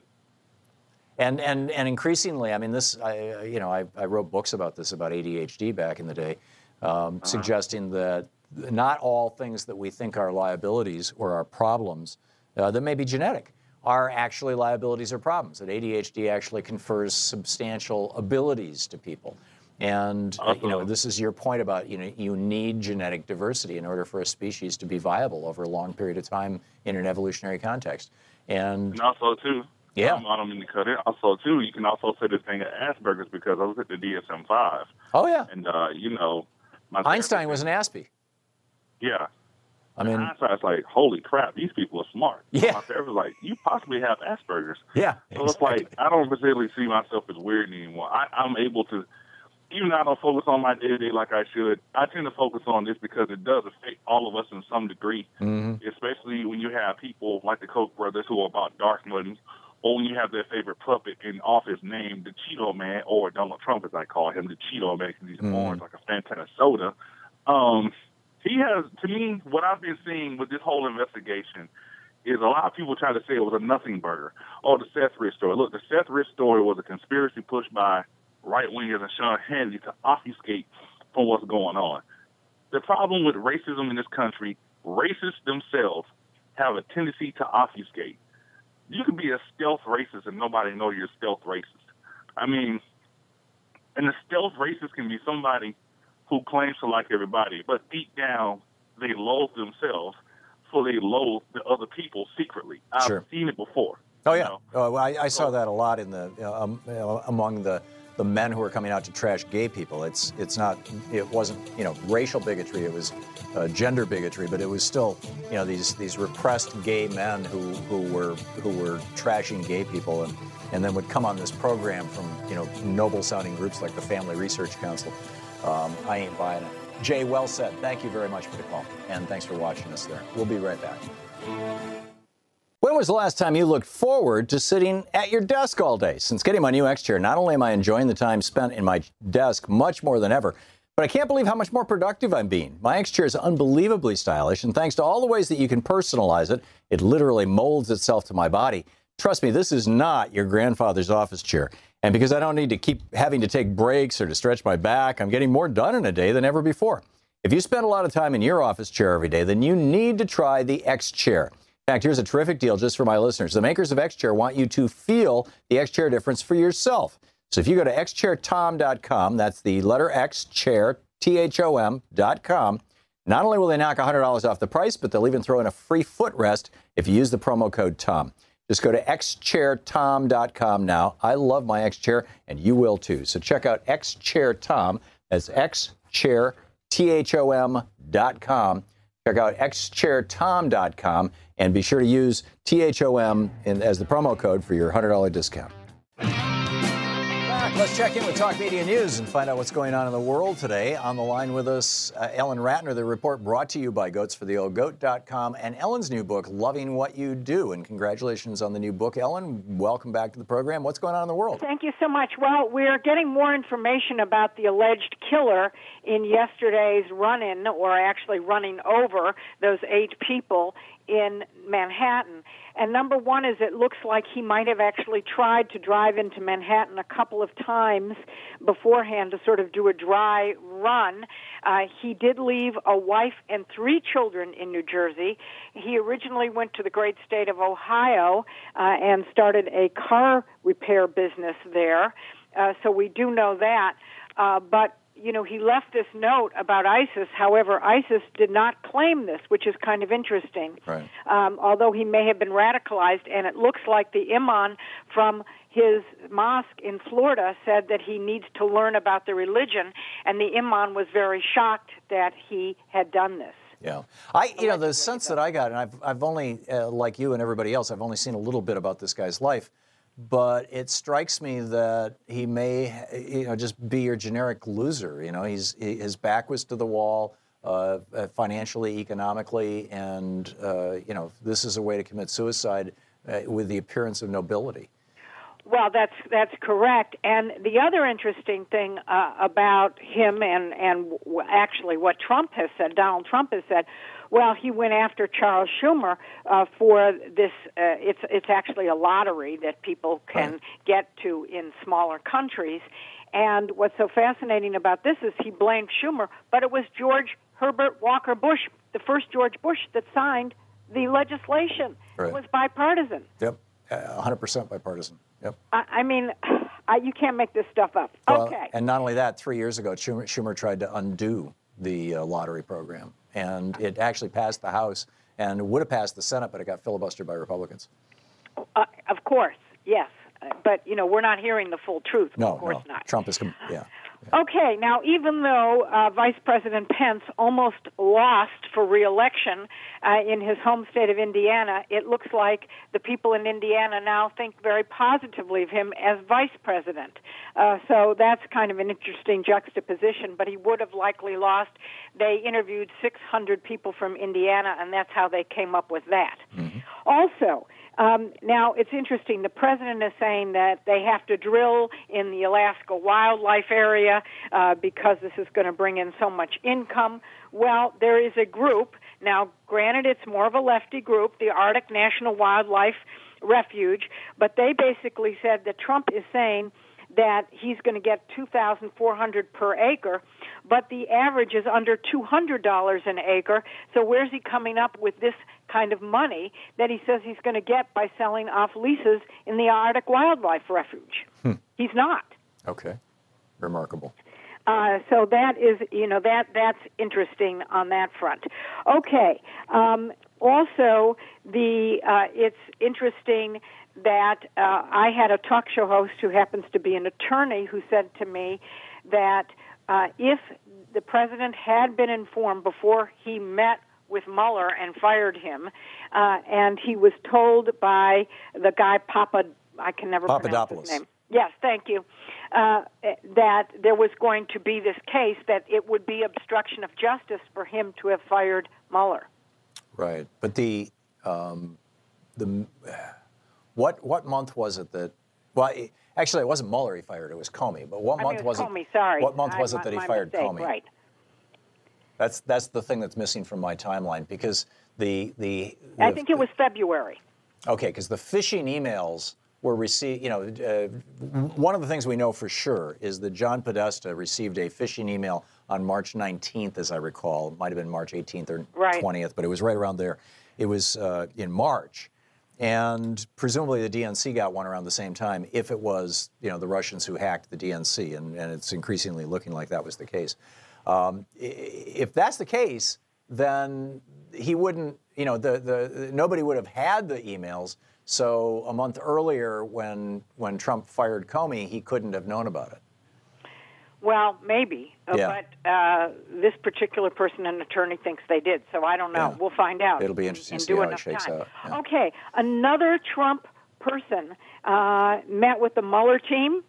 And, and, and increasingly, I mean, this, I, you know, I, I wrote books about this, about ADHD back in the day, um, suggesting that not all things that we think are liabilities or are problems uh, that may be genetic are actually liabilities or problems. That ADHD actually confers substantial abilities to people. And uh, you know, this is your point about you know you need genetic diversity in order for a species to be viable over a long period of time in an evolutionary context. And, And also too. Yeah. Um, I don't mean to cut in. Also too, you can also say this thing of Asperger's because I was at the DSM five. Oh yeah. And uh, you know, my Einstein was an Aspie. Yeah. I mean, Einstein's like, holy crap, these people are smart. Yeah. My therapist was like, you possibly have Asperger's. Yeah. So it's like I don't particularly see myself as weird anymore. I, I'm able to, even though I don't focus on my day to day like I should, I tend to focus on this because it does affect all of us in some degree. Mm-hmm. Especially when you have people like the Koch brothers who are about dark money, or when you have their favorite puppet in office named the Cheeto Man, or Donald Trump as I call him, the Cheeto Man, because he's Mhm. orange like a Fantana soda. Um, he has, to me, what I've been seeing with this whole investigation is a lot of people try to say it was a nothing burger. Oh, the Seth Rich story. Look, the Seth Rich story was a conspiracy pushed by right wingers and Sean Hannity to obfuscate from what's going on. The problem with racism in this country, racists themselves have a tendency to obfuscate. You can be a stealth racist and nobody know you're a stealth racist. I mean, and a stealth racist can be somebody who claims to like everybody, but deep down they loathe themselves, so they loathe the other people secretly. I've Sure. seen it before. Oh yeah, oh, I, I saw that a lot in the uh, um, among the the men who are coming out to trash gay people. It's it's not it wasn't you know racial bigotry. It was uh, gender bigotry, but it was still you know these these repressed gay men who who were who were trashing gay people and and then would come on this program from you know noble sounding groups like the Family Research Council. Um, I ain't buying it. Jay, well said. Thank you very much for the call, and thanks for watching us there. We'll be right back. When was the last time you looked forward to sitting at your desk all day? Since getting my new X chair, not only am I enjoying the time spent in my desk much more than ever, but I can't believe how much more productive I'm being. My X chair is unbelievably stylish, and thanks to all the ways that you can personalize it, it literally molds itself to my body. Trust me, this is not your grandfather's office chair. And because I don't need to keep having to take breaks or to stretch my back, I'm getting more done in a day than ever before. If you spend a lot of time in your office chair every day, then you need to try the X Chair. In fact, here's a terrific deal just for my listeners. The makers of X Chair want you to feel the X Chair difference for yourself. So if you go to xchairthom.com, that's the letter X chair, T H O M.com, not only will they knock $100 off the price, but they'll even throw in a free footrest if you use the promo code THOM. Just go to xchairthom.com now. I love my X Chair, and you will too. So check out xchairthom. That's xchair, T-H-O-M.com. Check out xchairthom.com and be sure to use THOM in, as the promo code for your $100 discount. Back. Let's check in with Talk Media News and find out what's going on in the world today. On the line with us, uh, Ellen Ratner. The report brought to you by goatsfortheoldgoat.com and Ellen's new book, Loving What You Do. And congratulations on the new book, Ellen. Welcome back to the program. What's going on in the world? Thank you so much. Well, we're getting more information about the alleged killer in yesterday's run in, or actually running over those eight people in Manhattan. And number one is it looks like he might have actually tried to drive into Manhattan a couple of times beforehand to sort of do a dry run. Uh, he did leave a wife and three children in New Jersey. He originally went to the great state of Ohio uh, and started a car repair business there. Uh, so we do know that. Uh, but you know, he left this note about ISIS. However, ISIS did not claim this, which is kind of interesting. Right. Um, although he may have been radicalized, and it looks like the imam from his mosque in Florida said that he needs to learn about the religion, and the imam was very shocked that he had done this. Yeah, I you know the sense that I got, and I've I've only uh, like you and everybody else, I've only seen a little bit about this guy's life, but it strikes me that he may you know just be your generic loser. You know, he's he, his back was to the wall. Uh, uh, financially, economically, and uh, you know this is a way to commit suicide uh, with the appearance of nobility. Well, that's that's correct. And the other interesting thing uh, about him, and and actually what Trump has said, Donald Trump has said, well, he went after Charles Schumer uh, for this. Uh, it's it's actually a lottery that people can get to in smaller countries. And what's so fascinating about this is he blamed Schumer, but it was George Herbert Walker Bush, the first George Bush, that signed the legislation. Right. It was bipartisan. Yep, uh, 100% bipartisan. Yep. I, I mean, [sighs] I, you can't make this stuff up. Well, okay. And not only that, three years ago, Schumer, Schumer tried to undo the uh, lottery program, and it actually passed the House and would have passed the Senate, but it got filibustered by Republicans. Uh, of course, yes. But, you know, we're not hearing the full truth. No, of course no. not. Trump is, com- yeah. Okay, now even though uh, Vice President Pence almost lost for reelection uh, in his home state of Indiana, it looks like the people in Indiana now think very positively of him as vice president. Uh, so that's kind of an interesting juxtaposition, but he would have likely lost. They interviewed 600 people from Indiana, and that's how they came up with that. Also, um, now it's interesting. The president is saying that they have to drill in the Alaska wildlife area uh, because this is going to bring in so much income. Well, there is a group now. Granted, it's more of a lefty group, the Arctic National Wildlife Refuge, but they basically said that Trump is saying that he's going to get 2400 per acre but the average is under $200 an acre so where's he coming up with this kind of money that he says he's going to get by selling off leases in the Arctic Wildlife Refuge Hmm. he's not Okay. Remarkable. uh, so that is, you know, that that's interesting on that front. Okay. Um, also, the uh, it's interesting that uh, I had a talk show host who happens to be an attorney who said to me that uh, if the president had been informed before he met with Mueller and fired him, uh, and he was told by the guy Papa, I can never pronounce Papadopoulos. his name. Yes, thank you. Uh, that there was going to be this case that it would be obstruction of justice for him to have fired Mueller. Right. But the um, the what what month was it that? Well, it, actually, it wasn't Mueller he fired. It was Comey. But what I month mean, it was it? Comey, sorry. What month was it that he fired mistake, Comey? Right. That's that's the thing that's missing from my timeline because the the, I think it was February. Okay, because the phishing emails were received. You know, uh, one of the things we know for sure is that John Podesta received a phishing email on March 19th, as I recall. It might have been March 18th or Right. 20th, but it was right around there. It was uh, in March, and presumably the DNC got one around the same time. If it was, you know, the Russians who hacked the DNC, and, and it's increasingly looking like that was the case. Um, if that's the case, then he wouldn't, you know, the, the nobody would have had the emails. So a month earlier, when when Trump fired Comey, he couldn't have known about it. Well, maybe, uh, Yeah. but uh, this particular person, an attorney, thinks they did. So I don't know. Yeah. We'll find out. It'll be interesting in to see how it shakes time. out. Yeah. Okay, another Trump person uh, met with the Mueller team,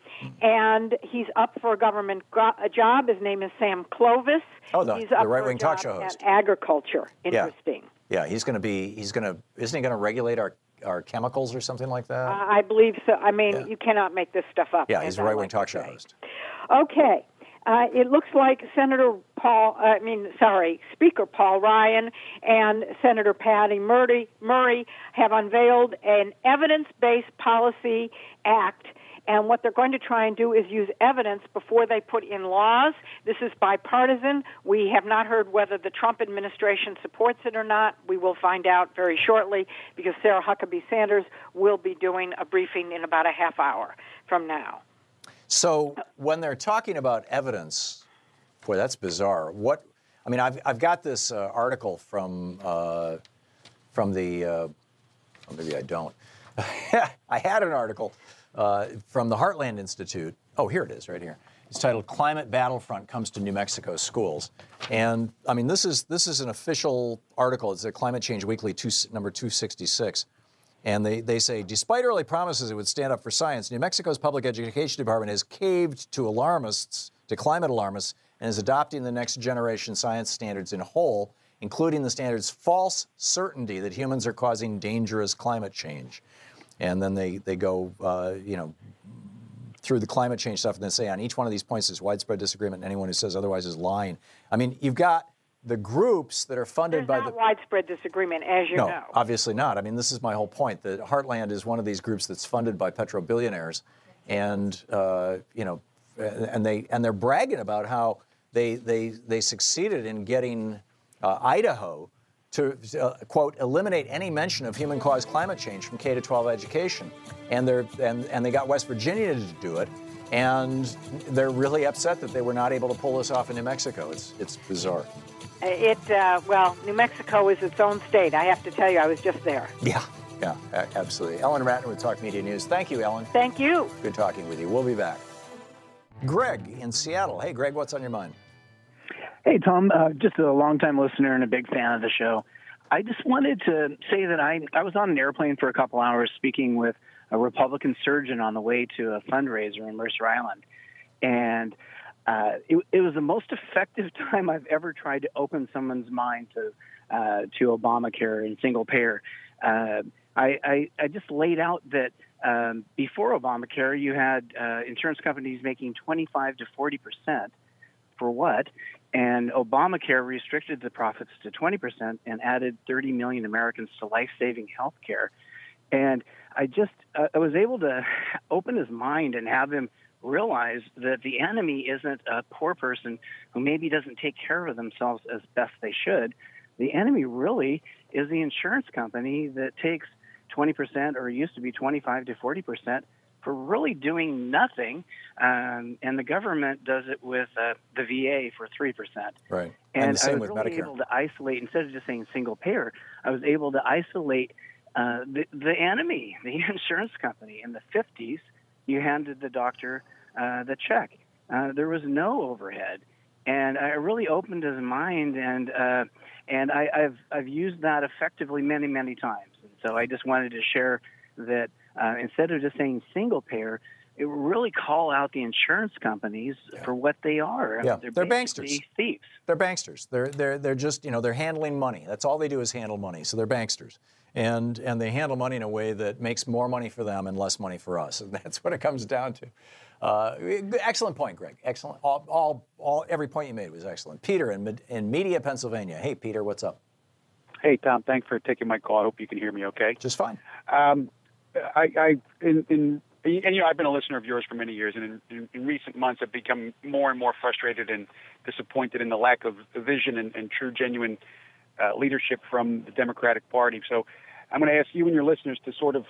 and he's up for a government gro- a job. His name is Sam Clovis. Oh, the- he's the a right-wing talk show host. At agriculture. Interesting. Yeah, he's going to be. He's going to. Isn't he going to regulate our our chemicals or something like that? Uh, I believe so. I mean, you cannot make this stuff up. yeah, he's a right wing like talk show host. Okay. Uh, it looks like Senator Paul, uh, I mean, sorry, Speaker Paul Ryan and Senator Patty Murray, Murray have unveiled an evidence based policy act. And what they're going to try and do is use evidence before they put in laws. This is bipartisan. We have not heard whether the Trump administration supports it or not. We will find out very shortly because Sarah Huckabee Sanders will be doing a briefing in about a half hour from now. So when they're talking about evidence, boy, that's bizarre. What I mean, I've I've got this uh, article from uh, from the uh, oh, maybe I don't. [laughs] I had an article uh, from the Heartland Institute. Oh, here it is, right here. It's titled "Climate Battlefront Comes to New Mexico Schools," and I mean this is this is an official article. It's a Climate Change Weekly, two, number two sixty six. And they, they say, despite early promises it would stand up for science, New Mexico's public education department has caved to alarmists, to climate alarmists, and is adopting the next generation science standards in whole, including the standard's false certainty that humans are causing dangerous climate change. and then they they go, uh, you know, through the climate change stuff, and then say on each one of these points there's widespread disagreement, and anyone who says otherwise is lying. I mean, you've got the groups that are funded There's by the widespread disagreement, as you no, know. obviously not. I mean, this is my whole point. That Heartland is one of these groups that's funded by petro billionaires, and uh, you know, and they and they're bragging about how they they they succeeded in getting uh, Idaho to uh, quote eliminate any mention of human-caused climate change from K to 12 education, and they're and and they got West Virginia to do it. And they're really upset that they were not able to pull this off in New Mexico. It's it's bizarre. It uh, well, New Mexico is its own state. I have to tell you, I was just there. Yeah, yeah, absolutely. Ellen Ratner with Talk Media News. Thank you, Ellen. Thank you. Good talking with you. We'll be back. Greg in Seattle. Hey, Greg, what's on your mind? Hey, Thom, uh, just a longtime listener and a big fan of the show. I just wanted to say that I, I was on an airplane for a couple hours speaking with a Republican surgeon on the way to a fundraiser in Mercer Island. And uh, it, it was the most effective [laughs] time I've ever tried to open someone's mind to uh, to Obamacare and single payer. Uh, I, I, I just laid out that um, before Obamacare, you had uh, insurance companies making 25 to 40 percent for what? And Obamacare restricted the profits to 20% and added 30 million Americans to life-saving health care. And I just uh, I was able to [laughs] open his mind and have him realize that the enemy isn't a poor person who maybe doesn't take care of themselves as best they should. The enemy really is the insurance company that takes 20% or used to be 25 to 40% for really doing nothing. Um, and the government does it with uh, the VA for 3%. Right. And, And, the same I was with really Medicare. able to isolate, instead of just saying single payer, I was able to isolate uh, the, the enemy, the [laughs] insurance company. In the 50s, you handed the doctor uh, the check. Uh, there was no overhead. And I really opened his mind, and uh, and I, I've I've used that effectively many many times. And so I just wanted to share that uh, instead of just saying single payer, it really call out the insurance companies for what they are. Yeah, they're, they're banksters. Thieves. They're banksters. They're they're they're just you know they're handling money. That's all they do is handle money. So they're banksters, and and they handle money in a way that makes more money for them and less money for us. And [laughs] that's what it comes down to. Uh, excellent point, Greg. Excellent. All, all all every point you made was excellent. Peter in in Media, Pennsylvania. Hey, Peter, what's up? Hey, Thom. Thanks for taking my call. I hope you can hear me okay. Just fine. Um, I, I in, in, and you know, I've been a listener of yours for many years, and in, in, in recent months, I've become more and more frustrated and disappointed in the lack of vision and, and true, genuine uh, leadership from the Democratic Party. So, I'm going to ask you and your listeners to sort of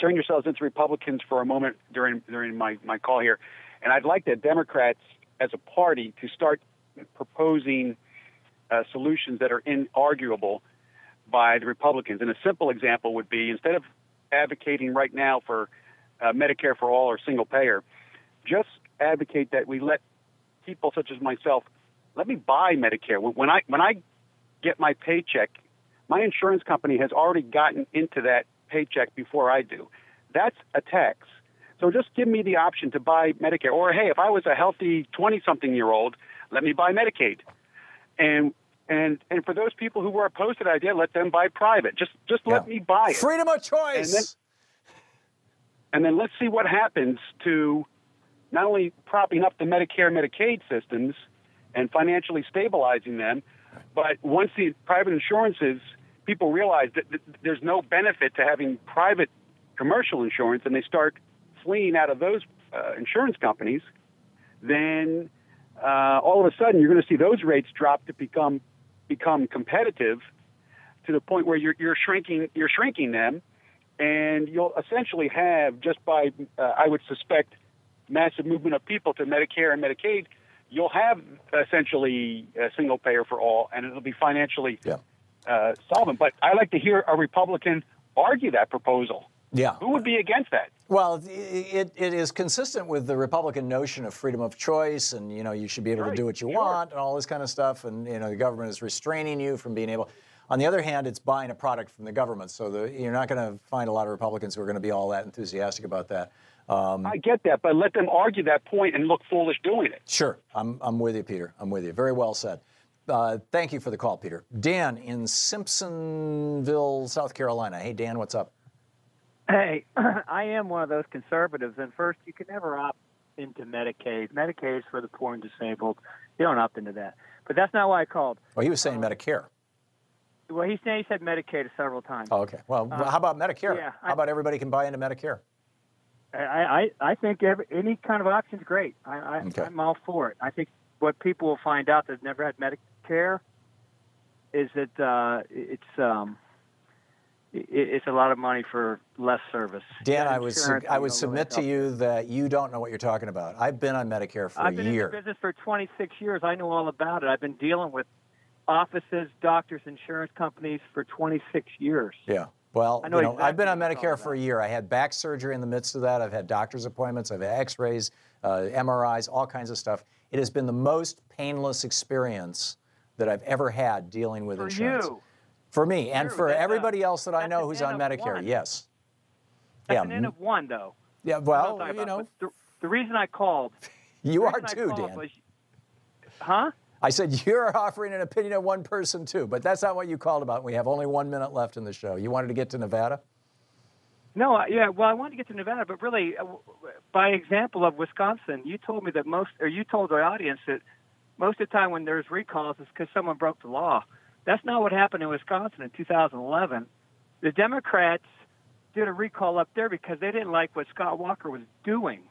turn yourselves into Republicans for a moment during during my, my call here, and I'd like the Democrats as a party to start proposing uh, solutions that are inarguable by the Republicans. And a simple example would be instead of advocating right now for uh, Medicare for all or single payer, just advocate that we let people such as myself let me buy Medicare. When I when I get my paycheck, my insurance company has already gotten into that paycheck before I do. That's a tax. So just give me the option to buy Medicare. Or hey, if I was a healthy 20 something year old, let me buy Medicaid. And and and for those people who were opposed to that idea, let them buy private. Just just let me buy it. Freedom of choice. And then, and then let's see what happens to not only propping up the Medicare and Medicaid systems and financially stabilizing them, but once the private insurances, people realize that, that there's no benefit to having private commercial insurance and they start fleeing out of those uh, insurance companies, then uh, all of a sudden you're going to see those rates drop to become become competitive to the point where you're, you're shrinking you're shrinking them, and you'll essentially have just by uh, I would suspect massive movement of people to Medicare and Medicaid, you'll have essentially a single payer for all, and it'll be financially uh, solvent. But I like to hear a Republican argue that proposal. Yeah. Who would be against that? Well, it, it is consistent with the Republican notion of freedom of choice, and you know you should be able to do what you want, and all this kind of stuff, and you know the government is restraining you from being able. On the other hand, it's buying a product from the government, so the, you're not going to find a lot of Republicans who are going to be all that enthusiastic about that. Um, I get that, but let them argue that point and look foolish doing it. Sure, I'm, I'm with you, Peter. I'm with you. Very well said. Uh, thank you for the call, Peter. Dan in Simpsonville, South Carolina. Hey, Dan, what's up? Hey, [clears throat] I am one of those conservatives. And first, you can never opt into Medicaid. Medicaid is for the poor and disabled. You don't opt into that. But that's not why I called. Well, he was saying Medicare. Well, he said, he said Medicaid several times. Oh, okay. Well, Uh, how about Medicare? yeah, how about everybody can buy into Medicare? I, I, I think every, any kind of option is great. I, I, Okay. I'm all for it. I think what people will find out that never had Medicare is that uh, it's um, it, it's a lot of money for less service. Dan, Yeah, I would insurance, I would submit to you that you don't know what you're talking about. I've been on Medicare for I've a been in year. the business for 26 years. I know all about it. I've been dealing with offices, doctors, insurance companies for 26 years. Yeah. Well, I know you know, I've been on Medicare for a year. I had back surgery in the midst of that. I've had doctor's appointments. I've had X-rays, uh, MRIs, all kinds of stuff. It has been the most painless experience that I've ever had dealing with insurance. For insurance. you. For me, and True, for everybody else that I know who's on Medicare. one. Yes. That's yeah. an N m- of one, though. Yeah. That's what I'm Well, you know, the, the reason I called. [laughs] you are too, Dan. was- huh? I said [laughs] you're offering an opinion of one person too, but that's not what you called about. We have only one minute left in the show. You wanted to get to Nevada. No, yeah. Well, I wanted to get to Nevada, but really, uh, by example of Wisconsin, you told me that most, or you told the audience that most of the time when there's recalls, it's because someone broke the law. That's not what happened in Wisconsin in 2011. The Democrats did a recall up there because they didn't like what Scott Walker was doing.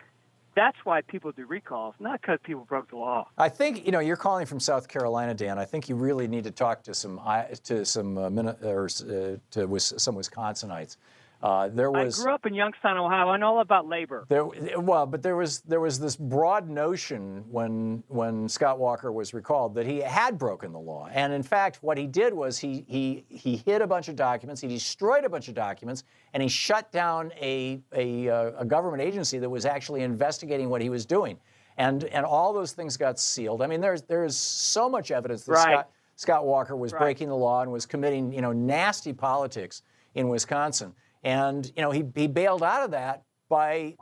That's why people do recalls, not because people broke the law. I think you know you're calling from South Carolina, Dan. I think you really need to talk to some to some uh, or uh, to some Wisconsinites. Uh, there was I grew up in Youngstown, Ohio. I know all about labor. There, well, but there was there was this broad notion when when Scott Walker was recalled that he had broken the law, and in fact, what he did was he he he hid a bunch of documents, he destroyed a bunch of documents, and he shut down a a, uh, a government agency that was actually investigating what he was doing, and and all those things got sealed. I mean, there's there's so much evidence that Right. Scott Scott Walker was Right. breaking the law and was committing you know nasty politics in Wisconsin. And you know he, he bailed out of that by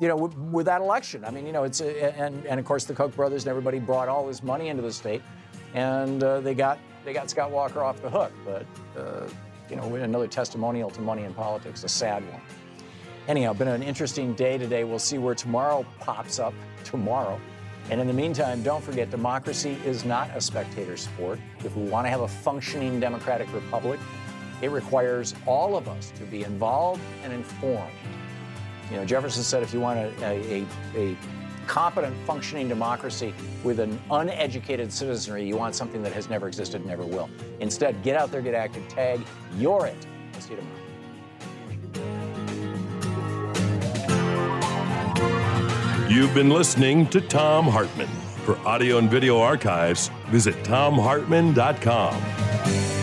you know with, with that election. I mean you know it's a, and and of course the Koch brothers and everybody brought all this money into the state, and uh, they got they got Scott Walker off the hook. But uh, you know another testimonial to money in politics, a sad one. Anyhow, been an interesting day today. We'll see where tomorrow pops up tomorrow. And in the meantime, don't forget democracy is not a spectator sport. If we want to have a functioning democratic republic, it requires all of us to be involved and informed. You know, Jefferson said if you want a, a, a competent, functioning democracy with an uneducated citizenry, you want something that has never existed and never will. Instead, get out there, get active, tag, you're it. We'll see you tomorrow. You've been listening to Thom Hartmann. For audio and video archives, visit thomhartmann.com.